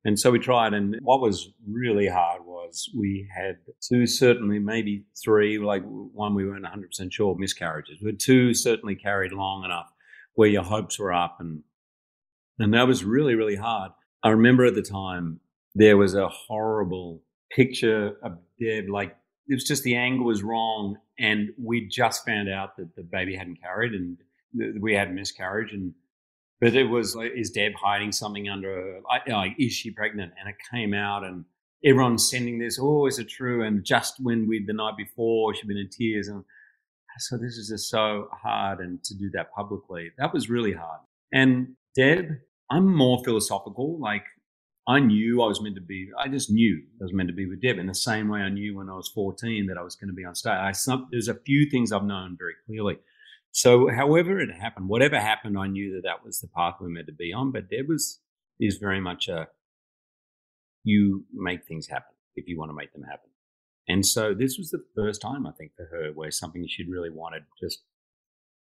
And so we tried. And what was really hard was we had two, certainly maybe three, like one we weren't 100% sure, miscarriages. But two certainly carried long enough where your hopes were up. And, and that was really, really hard. I remember at the time there was a horrible picture of Deb, like it was just the angle was wrong. And we just found out that the baby hadn't carried and we had miscarriage and but it was like, is Deb hiding something under? Like, like, is she pregnant? And it came out, and everyone's sending this. Oh, is it true? And just when we the night before, she'd been in tears, and so this is just so hard. And to do that publicly, that was really hard. And Deb, I'm more philosophical. Like I knew I was meant to be. I just knew I was meant to be with Deb in the same way I knew when I was 14 that I was going to be on stage. I, some, there's a few things I've known very clearly. So, however it happened, whatever happened, I knew that that was the path we were meant to be on. But Deb was is very much a you make things happen if you want to make them happen. And so this was the first time I think for her where something she'd really wanted just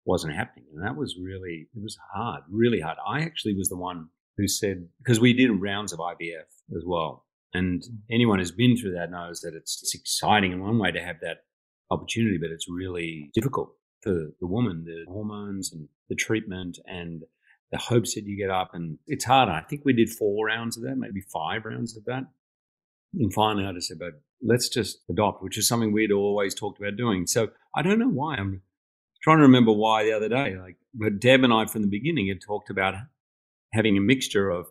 wasn't happening. And that was really, it was hard, really hard. I actually was the one who said, because we did rounds of IVF as well. And mm. anyone who's been through that knows that it's, it's exciting in one way to have that opportunity, but it's really difficult for the woman, the hormones and the treatment and the hopes that you get up. And it's hard. I think we did four rounds of that, maybe five rounds of that. And finally, I just said, but let's just adopt, which is something we'd always talked about doing. So I don't know why. I'm trying to remember why the other day. Like, but Deb and I from the beginning had talked about having a mixture of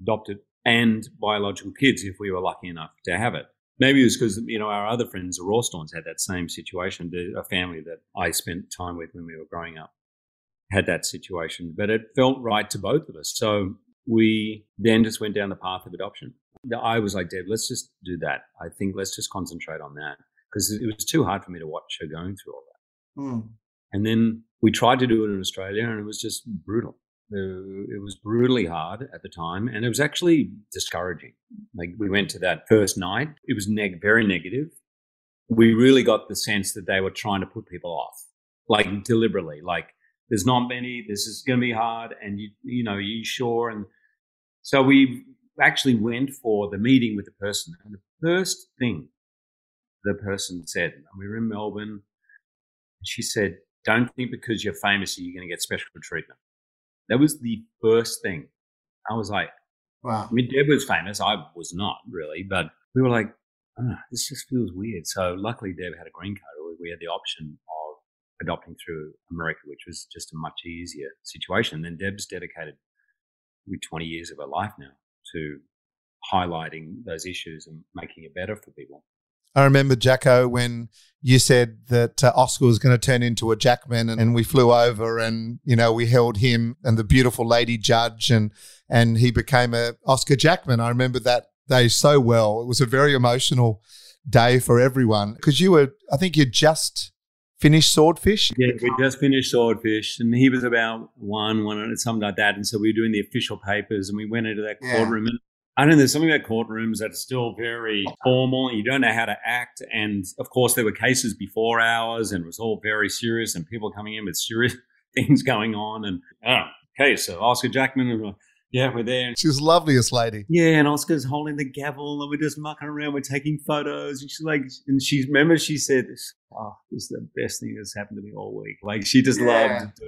adopted and biological kids if we were lucky enough to have it. Maybe it was because you know our other friends, the Rawstorns, had that same situation. A family that I spent time with when we were growing up had that situation, but it felt right to both of us. So we then just went down the path of adoption. I was like, Deb, let's just do that. I think let's just concentrate on that because it was too hard for me to watch her going through all that. Mm. And then we tried to do it in Australia, and it was just brutal. It was brutally hard at the time, and it was actually discouraging. Like we went to that first night, it was neg- very negative. We really got the sense that they were trying to put people off, like deliberately. Like there's not many. This is going to be hard, and you you know you sure. And so we actually went for the meeting with the person, and the first thing the person said, and we were in Melbourne, she said, "Don't think because you're famous you're going to get special treatment." That was the first thing. I was like, wow. I mean, Deb was famous. I was not really, but we were like, oh, this just feels weird. So luckily, Deb had a green card. We had the option of adopting through America, which was just a much easier situation. And then Deb's dedicated 20 years of her life now to highlighting those issues and making it better for people. I remember Jacko when you said that uh, Oscar was going to turn into a Jackman, and, and, we flew over, and you know we held him and the beautiful lady judge, and and he became a Oscar Jackman. I remember that day so well. It was a very emotional day for everyone because you were, I think you just finished Swordfish. Yeah, we just finished Swordfish, and he was about one, one, something like that. And so we were doing the official papers, and we went into that courtroom. Yeah. And I don't know, there's something about courtrooms that's still very formal. You don't know how to act. And of course, there were cases before ours, and it was all very serious, and people coming in with serious [laughs] things going on. And oh, okay, so Oscar Jackman uh, yeah, we're there. She's the loveliest lady. Yeah, and Oscar's holding the gavel, and we're just mucking around. We're taking photos, and she's like, and she remember she said, "Oh, this is the best thing that's happened to me all week." Like she just yeah. loved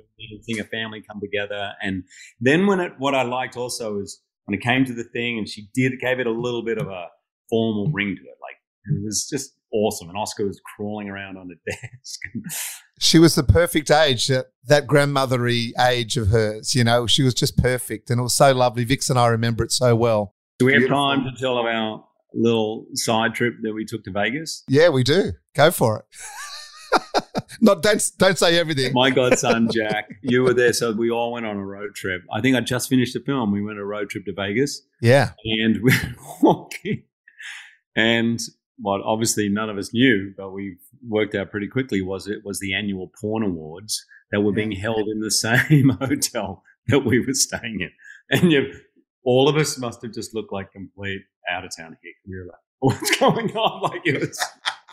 seeing a family come together. And then when it, what I liked also is when it came to the thing, and she did gave it a little bit of a formal ring to it. Like it was just awesome. And Oscar was crawling around on the [laughs] desk. she was the perfect age, that, that grandmothery age of hers. You know, she was just perfect. And it was so lovely. Vix and I remember it so well. Do we have Beautiful. time to tell of our little side trip that we took to Vegas? Yeah, we do. Go for it. [laughs] Not don't don't say everything. My godson Jack, you were there, so we all went on a road trip. I think I just finished the film. We went on a road trip to Vegas. Yeah, and we are [laughs] walking, and what obviously none of us knew, but we worked out pretty quickly was it was the annual porn awards that were being held in the same [laughs] hotel that we were staying in. And you, all of us must have just looked like complete out of town here. We were like, what's going on? Like it was,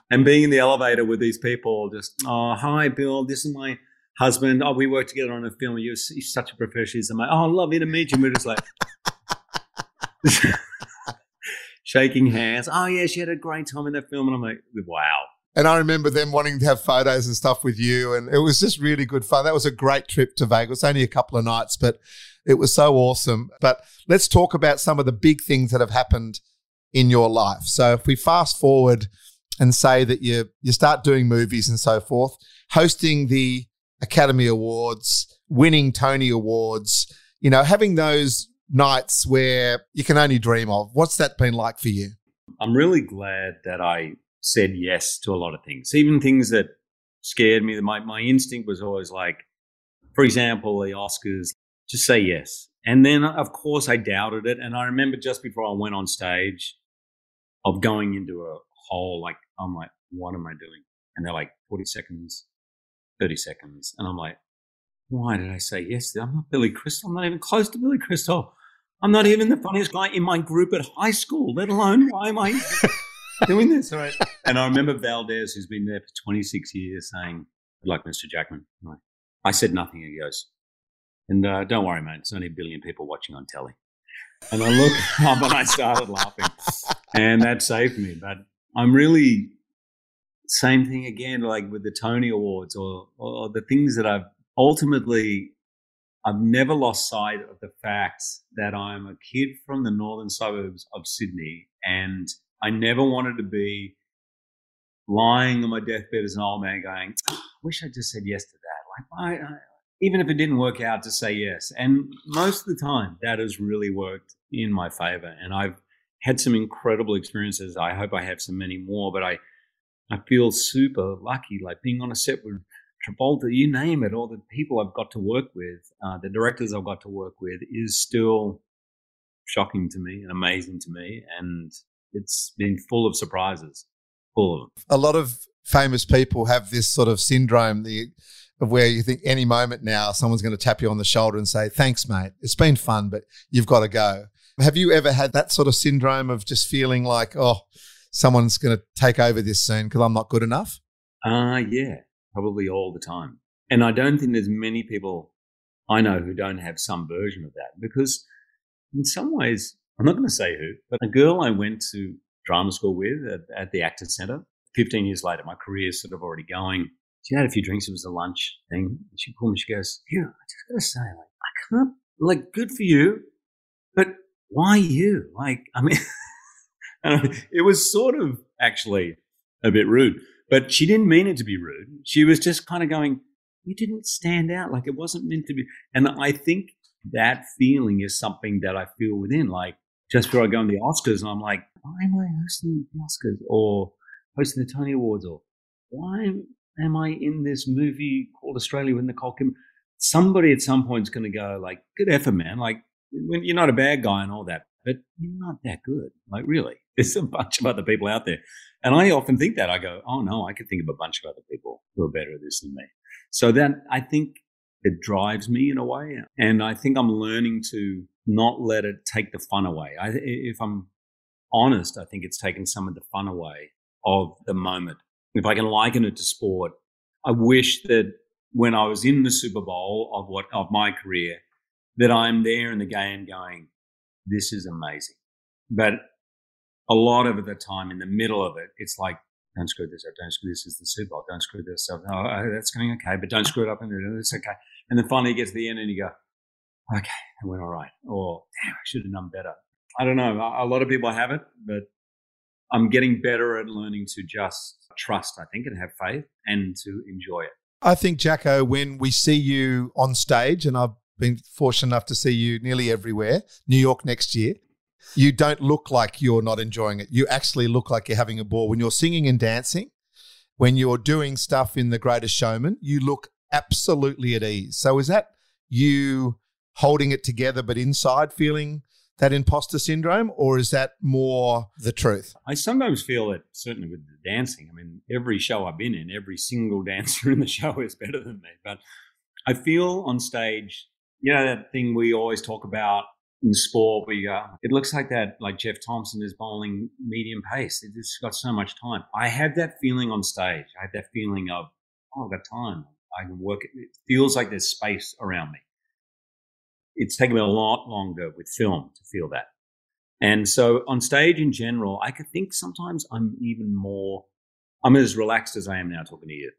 and being in the elevator with these people, just, oh, hi, Bill, this is my husband. Oh, we worked together on a film. You're, such a professional. I'm like, oh, lovely to meet you. We're just like, [laughs] shaking hands. Oh yeah, she had a great time in that film, and I'm like, wow. And I remember them wanting to have photos and stuff with you, and it was just really good fun. That was a great trip to Vegas. Only a couple of nights, but it was so awesome. But let's talk about some of the big things that have happened in your life. So if we fast forward and say that you you start doing movies and so forth, hosting the Academy Awards, winning Tony Awards, you know, having those nights where you can only dream of. What's that been like for you? I'm really glad that I said yes to a lot of things, even things that scared me. My, my instinct was always like, for example, the Oscars, just say yes. And then, of course, I doubted it. And I remember just before I went on stage of going into a hole, like, I'm like, what am I doing? And they're like, 40 seconds, 30 seconds. And I'm like, why did I say yes? I'm not Billy Crystal. I'm not even close to Billy Crystal. I'm not even the funniest guy in my group at high school, let alone why am I [laughs] doing this? Right. And I remember Valdez, who's been there for 26 years, saying, like Mr. Jackman. I said nothing. He goes, and uh, don't worry, mate, it's only a billion people watching on telly. And I looked [laughs] up and I started laughing. And that saved me. But I'm really, same thing again, like with the Tony Awards or, or the things that I've ultimately I've never lost sight of the fact that I'm a kid from the northern suburbs of Sydney and I never wanted to be lying on my deathbed as an old man going, I wish I just said yes to that. Like, I, I, uh, even if it didn't work out, to say yes. And most of the time, that has really worked in my favor. And I've had some incredible experiences. I hope I have some many more, but I, I feel super lucky, like being on a set with Travolta, you name it, all the people I've got to work with, uh, the directors I've got to work with, is still shocking to me and amazing to me. And it's been full of surprises, full of them. A lot of famous people have this sort of syndrome the, of where you think any moment now someone's going to tap you on the shoulder and say, Thanks, mate. It's been fun, but you've got to go. Have you ever had that sort of syndrome of just feeling like, oh, someone's going to take over this soon because I'm not good enough? Uh, yeah probably all the time. And I don't think there's many people I know who don't have some version of that because in some ways, I'm not going to say who, but a girl I went to drama school with at, at the Actors Centre, 15 years later, my career is sort of already going. She had a few drinks. It was a lunch thing. She called me. She goes, "Yeah, I just got to say, like, I can't, like, good for you, but why you? Like, I mean, [laughs] it was sort of actually a bit rude but she didn't mean it to be rude. She was just kind of going, you didn't stand out. Like it wasn't meant to be. And I think that feeling is something that I feel within. Like just before I go on the Oscars, and I'm like, why am I hosting the Oscars or hosting the Tony Awards or why am I in this movie called Australia with Nicole Kidman? Somebody at some point is going to go like, good effort, man. Like you're not a bad guy and all that. but you're not that good. Like, really, [laughs] there's a bunch of other people out there. And I often think that I go, oh no, I could think of a bunch of other people who are better at this than me. So then I think it drives me in a way. And I think I'm learning to not let it take the fun away. I, if I'm honest, I think it's taken some of the fun away of the moment. If I can liken it to sport, I wish that when I was in the Super Bowl of what of my career, that I'm there in the game going, this is amazing. But a lot of the time in the middle of it, it's like, don't screw this up, don't screw this is the Super Bowl, don't screw this up. Oh, oh that's going okay, but don't screw it up and it's okay. And then finally you get to the end and you go, okay, it went all right. Or damn, I should have done better. I don't know. A lot of people have it, but I'm getting better at learning to just trust, I think, and have faith and to enjoy it. I think, Jacko, when we see you on stage, and I've been fortunate enough to see you nearly everywhere, New York next year, you don't look like you're not enjoying it. You actually look like you're having a ball. When you're singing and dancing, when you're doing stuff in The Greatest Showman, you look absolutely at ease. So is that you holding it together, but inside feeling that imposter syndrome, or is that more the truth? I sometimes feel that certainly with the dancing. I mean, every show I've been in, every single [laughs] dancer in the show is better than me. But I feel on stage, you know, that thing we always talk about in sport where you go, it looks like that, like Jeff Thomson is bowling medium pace. It's got so much time. I have that feeling on stage. I have that feeling of, oh, I've got time. I can work. It feels like there's space around me it's taken me a lot longer with film to feel that. And so on stage in general, I could think sometimes I'm even more, I'm as relaxed as I am now talking to you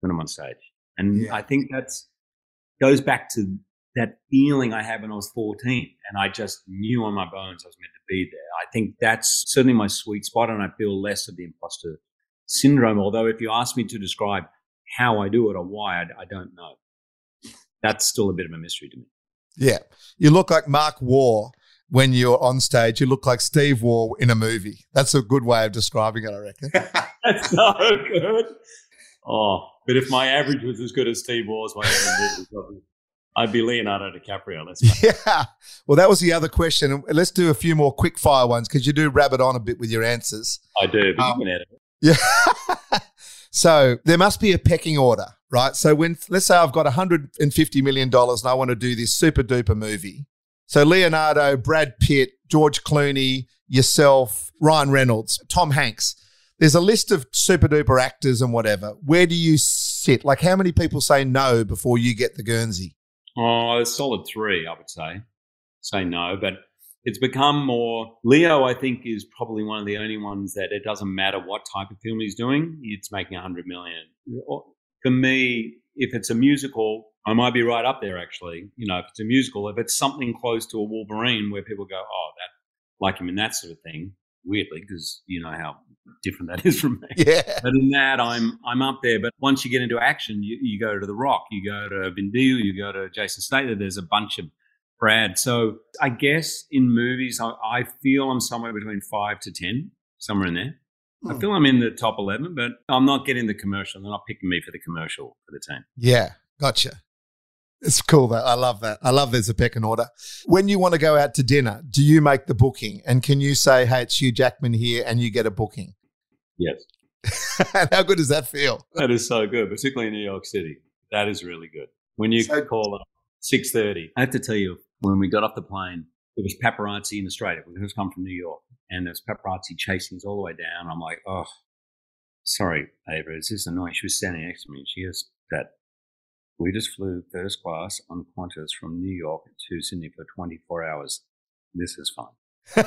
when I'm on stage. And yeah. I think that's goes back to that feeling I had when I was 14 and I just knew on my bones I was meant to be there. I think that's certainly my sweet spot and I feel less of the imposter syndrome. Although if you ask me to describe how I do it or why, I, I don't know. That's still a bit of a mystery to me. Yeah. You look like Mark Waugh when you're on stage. You look like Steve Waugh in a movie. That's a good way of describing it, I reckon. [laughs] [laughs] That's so good. Oh, but if my average was as good as Steve Waugh's, my average I'd be Leonardo DiCaprio. Let's [laughs] yeah. Well, that was the other question. Let's do a few more quick fire ones because you do rabbit on a bit with your answers. I do, but um, you can edit it. Yeah. [laughs] so there must be a pecking order right? So when let's say I've got 150 million dollars and I want to do this super duper movie. So Leonardo, Brad Pitt, George Clooney, yourself, Ryan Reynolds, Tom Hanks. There's a list of super duper actors and whatever. Where do you sit? Like how many people say no before you get the Guernsey? Oh, a solid three, I would say. Say no, but it's become more leo i think is probably one of the only ones that it doesn't matter what type of film he's doing it's making 100 million for me, if it's a musical, I might be right up there actually. You know, if it's a musical, if it's something close to a Wolverine where people go, oh, that, like him in that sort of thing, weirdly, because you know how different that [laughs] is from me. Yeah. But in that, I'm I'm up there. But once you get into action, you, you go to The Rock, you go to Vin Diesel, you go to Jason Statham. There's a bunch of Brad. So I guess in movies, I, I feel I'm somewhere between five to ten, somewhere in there. I hmm. feel I'm in the top 11, but I'm not getting the commercial. They're not picking me for the commercial for the team. Yeah, gotcha. It's cool that I love that. I love there's a pecking order. When you want to go out to dinner, do you make the booking? And can you say, hey, it's Hugh Jackman here and you get a booking? Yes. [laughs] how good does that feel? That is so good, particularly in New York City. That is really good. When you so, call up 6.30, I have to tell you, when we got off the plane, it was paparazzi in Australia. We just come from New York and there's paparazzi chasing us all the way down. I'm like, oh, sorry, Ava, it's just annoying. She was standing next to me. She goes, that we just flew first class on Qantas from New York to Sydney for 24 hours. This is fun. [laughs]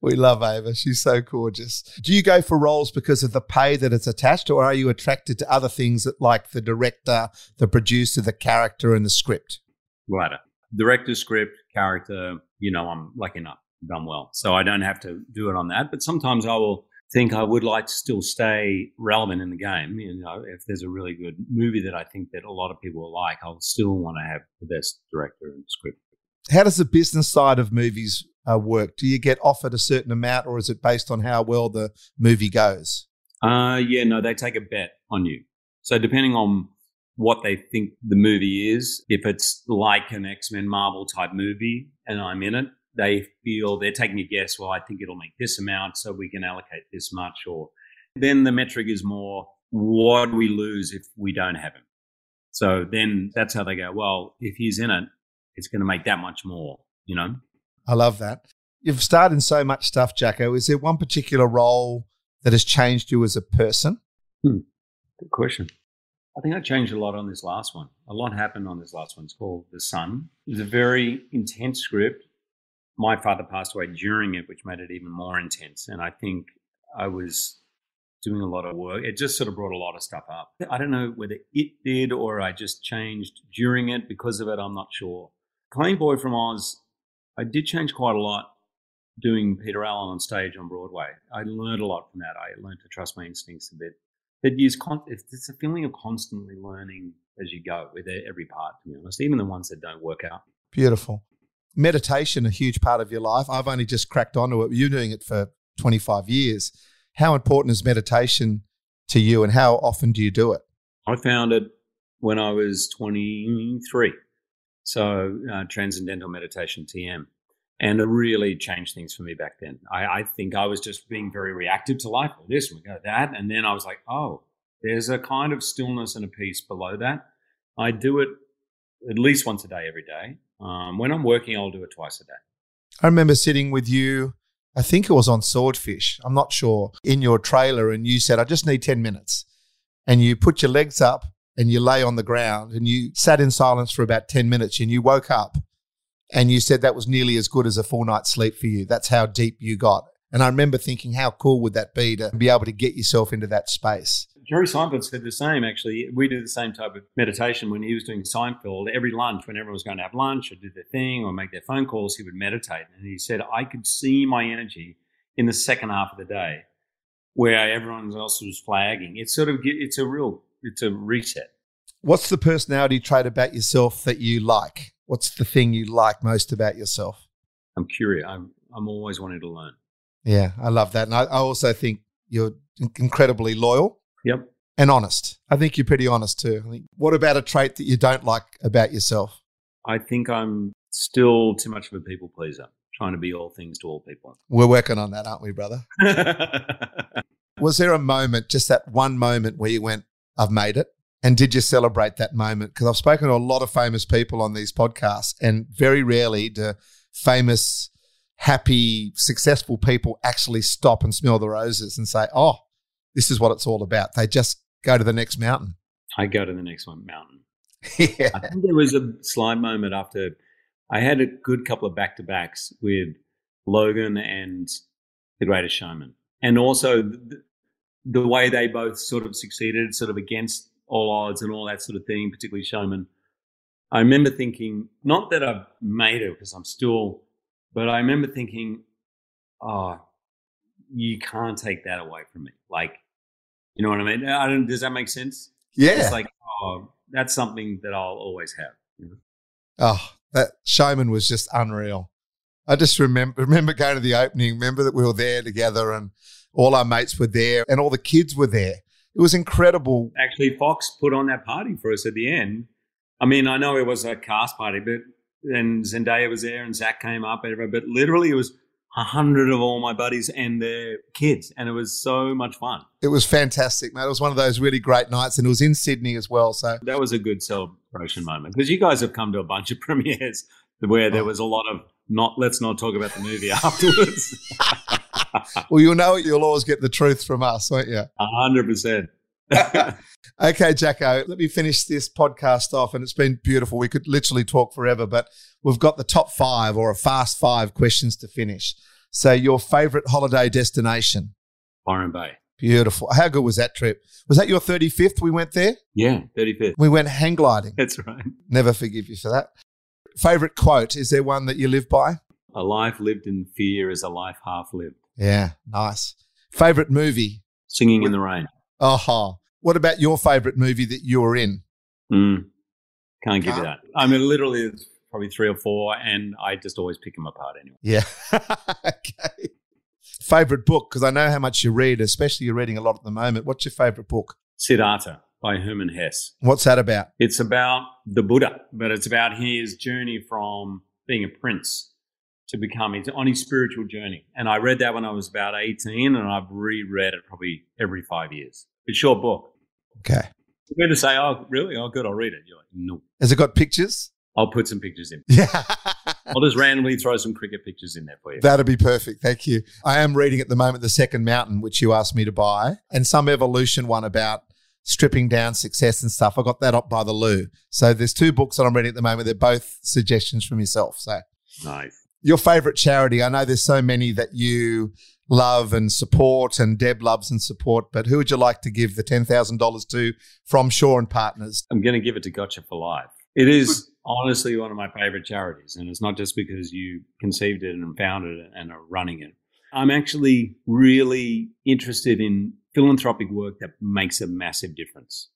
we love Ava. She's so gorgeous. Do you go for roles because of the pay that it's attached, or are you attracted to other things that, like the director, the producer, the character, and the script? Latter. Director, script, character, you know, I'm lucky enough done well. So I don't have to do it on that. But sometimes I will think I would like to still stay relevant in the game. You know, if there's a really good movie that I think that a lot of people will like, I'll still want to have the best director and script. How does the business side of movies uh, work? Do you get offered a certain amount, or is it based on how well the movie goes? Uh, yeah, no, they take a bet on you. So depending on what they think the movie is. If it's like an X Men Marvel type movie and I'm in it, they feel they're taking a guess. Well, I think it'll make this amount, so we can allocate this much. Or then the metric is more what do we lose if we don't have him? So then that's how they go. Well, if he's in it, it's going to make that much more. You know. I love that. You've starred in so much stuff, Jacko. Is there one particular role that has changed you as a person? Hmm. Good question. I think I changed a lot on this last one. A lot happened on this last one. It's called The Son. It was a very intense script. My father passed away during it, which made it even more intense. And I think I was doing a lot of work. It just sort of brought a lot of stuff up. I don't know whether it did or I just changed during it because of it. I'm not sure. Clean Boy from Oz, I did change quite a lot doing Peter Allen on stage on Broadway. I learned a lot from that. I learned to trust my instincts a bit it is con- it's a feeling of constantly learning as you go with every part to be honest even the ones that don't work out beautiful meditation a huge part of your life i've only just cracked onto it you're doing it for 25 years how important is meditation to you and how often do you do it i found it when i was 23 so uh, transcendental meditation tm and it really changed things for me back then. I, I think I was just being very reactive to life. Well, this, we go that, and then I was like, oh, there's a kind of stillness and a peace below that. I do it at least once a day, every day. Um, when I'm working, I'll do it twice a day. I remember sitting with you. I think it was on Swordfish. I'm not sure in your trailer, and you said, "I just need ten minutes," and you put your legs up and you lay on the ground and you sat in silence for about ten minutes, and you woke up and you said that was nearly as good as a full night's sleep for you. That's how deep you got. And I remember thinking, how cool would that be to be able to get yourself into that space? Jerry Seinfeld said the same, actually. We did the same type of meditation when he was doing Seinfeld. Every lunch, when everyone was going to have lunch or do their thing or make their phone calls, he would meditate. And he said, I could see my energy in the second half of the day where everyone else was flagging. It's sort of, it's a real, it's a reset. What's the personality trait about yourself that you like? What's the thing you like most about yourself? I'm curious. I'm I'm always wanting to learn. Yeah, I love that, and I, I also think you're incredibly loyal. Yep. And honest. I think you're pretty honest too. I think, what about a trait that you don't like about yourself? I think I'm still too much of a people pleaser, trying to be all things to all people. We're working on that, aren't we, brother? [laughs] Was there a moment, just that one moment where you went, I've made it? And did you celebrate that moment? Because I've spoken to a lot of famous people on these podcasts, and very rarely do famous, happy, successful people actually stop and smell the roses and say, Oh, this is what it's all about. They just go to the next mountain. I go to the next one mountain. [laughs] yeah. I think there was a slight moment after I had a good couple of back to backs with Logan and The Greatest Showman. And also the, the way they both sort of succeeded, sort of against all odds and all that sort of thing, particularly showman. I remember thinking, not that I've made it because I'm still, but I remember thinking, oh, you can't take that away from me. Like, you know what I mean? I don't, does that make sense? Yeah. It's like, oh, that's something that I'll always have. You know? Oh, that showman was just unreal. I just remember remember going to the opening. Remember that we were there together, and all our mates were there, and all the kids were there. It was incredible. Actually, Fox put on that party for us at the end. I mean, I know it was a cast party, but then Zendaya was there and Zac came up, but literally it was a hundred of all my buddies and their kids, and it was so much fun. It was fantastic, mate. It was one of those really great nights, and it was in Sydney as well. So that was a good celebration moment because you guys have come to a bunch of [laughs] premieres where there oh. was a lot of not. Let's not talk about the movie [laughs] afterwards. [laughs] well, you'll know it. you'll always get the truth from us, won't you? A hundred percent. [laughs] okay, Jacko, let me finish this podcast off. And it's been beautiful. We could literally talk forever, but we've got the top five or a fast five questions to finish. So, your favorite holiday destination? Byron Bay. Beautiful. How good was that trip? Was that your 35th we went there? Yeah, 35th. We went hang gliding. That's right. Never forgive you for that. Favorite quote? Is there one that you live by? A life lived in fear is a life half lived. Yeah, nice. Favorite movie? Singing in the Rain. Oh, what about your favorite movie that you were in? Mm, can't give you that. I mean, literally, it's probably three or four, and I just always pick them apart anyway. Yeah. [laughs] okay. Favorite book? Because I know how much you read, especially you're reading a lot at the moment. What's your favorite book? Siddhartha by Hermann Hesse. What's that about? It's about the Buddha, but it's about his journey from being a prince to become his on his spiritual journey. And I read that when I was about 18 and I've reread it probably every five years. It's short book. Okay. You're going to say, oh, really? Oh, good, I'll read it. You're like, no. Has it got pictures? I'll put some pictures in. Yeah. I'll just randomly throw some cricket pictures in there for you. That'd be perfect. Thank you. I am reading at the moment The Second Mountain, which you asked me to buy, and some evolution one about stripping down success and stuff. I got that up by the loo. So there's two books that I'm reading at the moment. They're both suggestions from yourself. So nice. Your favorite charity? I know there's so many that you love and support, and Deb loves and support. But who would you like to give the ten thousand dollars to from Shaw and Partners? I'm going to give it to Gotcha for Life. It is honestly one of my favorite charities. And it's not just because you conceived it and founded it and are running it. I'm actually really interested in philanthropic work that makes a massive difference.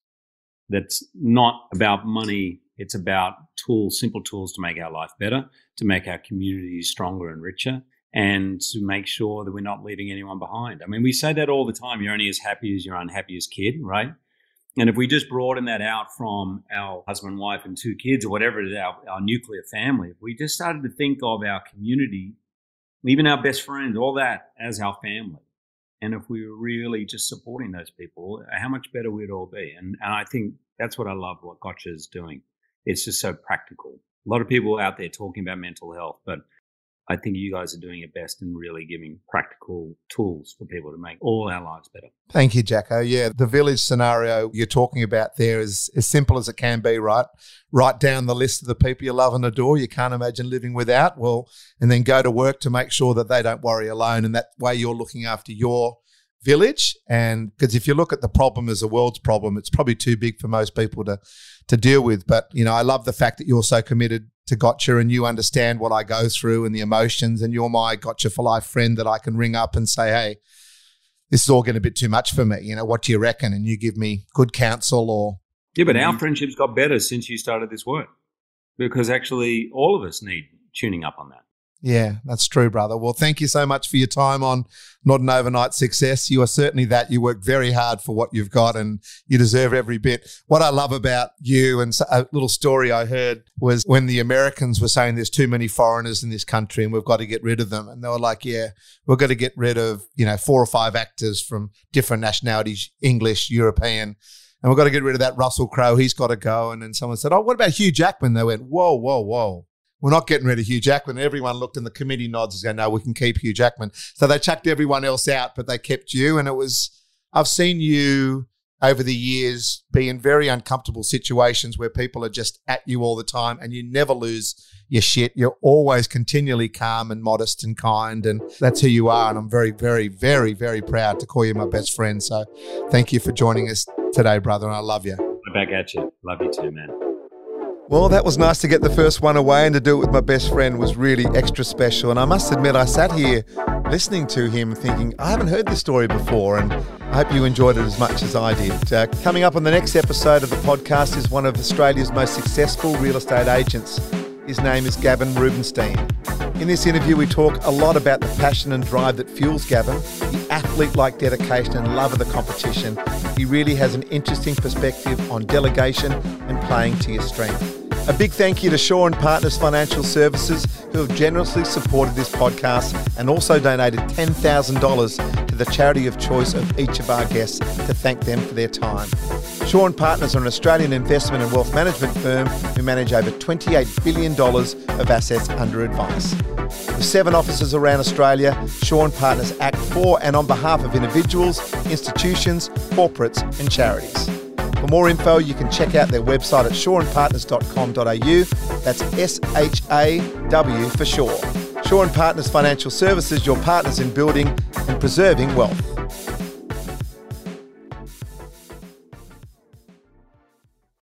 That's not about money. It's about tools, simple tools to make our life better, to make our communities stronger and richer, and to make sure that we're not leaving anyone behind. I mean, we say that all the time. You're only as happy as your unhappiest kid, right? And if we just broaden that out from our husband, wife, and two kids, or whatever it is, our, our nuclear family, if we just started to think of our community, even our best friends, all that as our family, and if we were really just supporting those people, how much better we'd all be. And, and I think that's what I love what Gotcha is doing. It's just so practical. A lot of people out there talking about mental health, but I think you guys are doing it best in really giving practical tools for people to make all our lives better. Thank you, Jacko. Yeah, the village scenario you're talking about there is as simple as it can be, right? Write down the list of the people you love and adore, you can't imagine living without. Well, and then go to work to make sure that they don't worry alone. And that way you're looking after your village. And because if you look at the problem as a world's problem, it's probably too big for most people to to deal with. But you know, I love the fact that you're so committed to Gotcha and you understand what I go through and the emotions, and you're my Gotcha for life friend that I can ring up and say, hey, this is all getting a bit too much for me. You know, what do you reckon? And you give me good counsel or. Yeah, but our mm-hmm. friendships got better since you started this work because actually all of us need tuning up on that. Yeah, that's true, brother. Well, thank you so much for your time on Not an Overnight Success. You are certainly that. You work very hard for what you've got and you deserve every bit. What I love about you and a little story I heard was when the Americans were saying there's too many foreigners in this country and we've got to get rid of them. And they were like, yeah, we've got to get rid of, you know, four or five actors from different nationalities, English, European. And we've got to get rid of that Russell Crowe. He's got to go. And then someone said, oh, what about Hugh Jackman? They went, whoa, whoa, whoa we're not getting rid of Hugh Jackman. Everyone looked and the committee nods and said, no, we can keep Hugh Jackman. So they chucked everyone else out, but they kept you. And it was, I've seen you over the years be in very uncomfortable situations where people are just at you all the time and you never lose your shit. You're always continually calm and modest and kind. And that's who you are. And I'm very, very, very, very proud to call you my best friend. So thank you for joining us today, brother. And I love you. Back at you. Love you too, man. Well, that was nice to get the first one away and to do it with my best friend was really extra special. And I must admit, I sat here listening to him thinking, I haven't heard this story before. And I hope you enjoyed it as much as I did. Uh, coming up on the next episode of the podcast is one of Australia's most successful real estate agents. His name is Gavin Rubinstein. In this interview, we talk a lot about the passion and drive that fuels Gavin, the athlete like dedication and love of the competition. He really has an interesting perspective on delegation and playing to your strength. A big thank you to Shaw and Partners Financial Services, who have generously supported this podcast and also donated $10,000 to the charity of choice of each of our guests to thank them for their time. Shaw and Partners are an Australian investment and wealth management firm who manage over $28 billion of assets under advice. With seven offices around Australia, Shaw and Partners act for and on behalf of individuals, institutions, corporates, and charities. For more info, you can check out their website at shawandpartners.com.au. That's S H A W for Shaw. Shaw and Partners Financial Services, your partners in building and preserving wealth.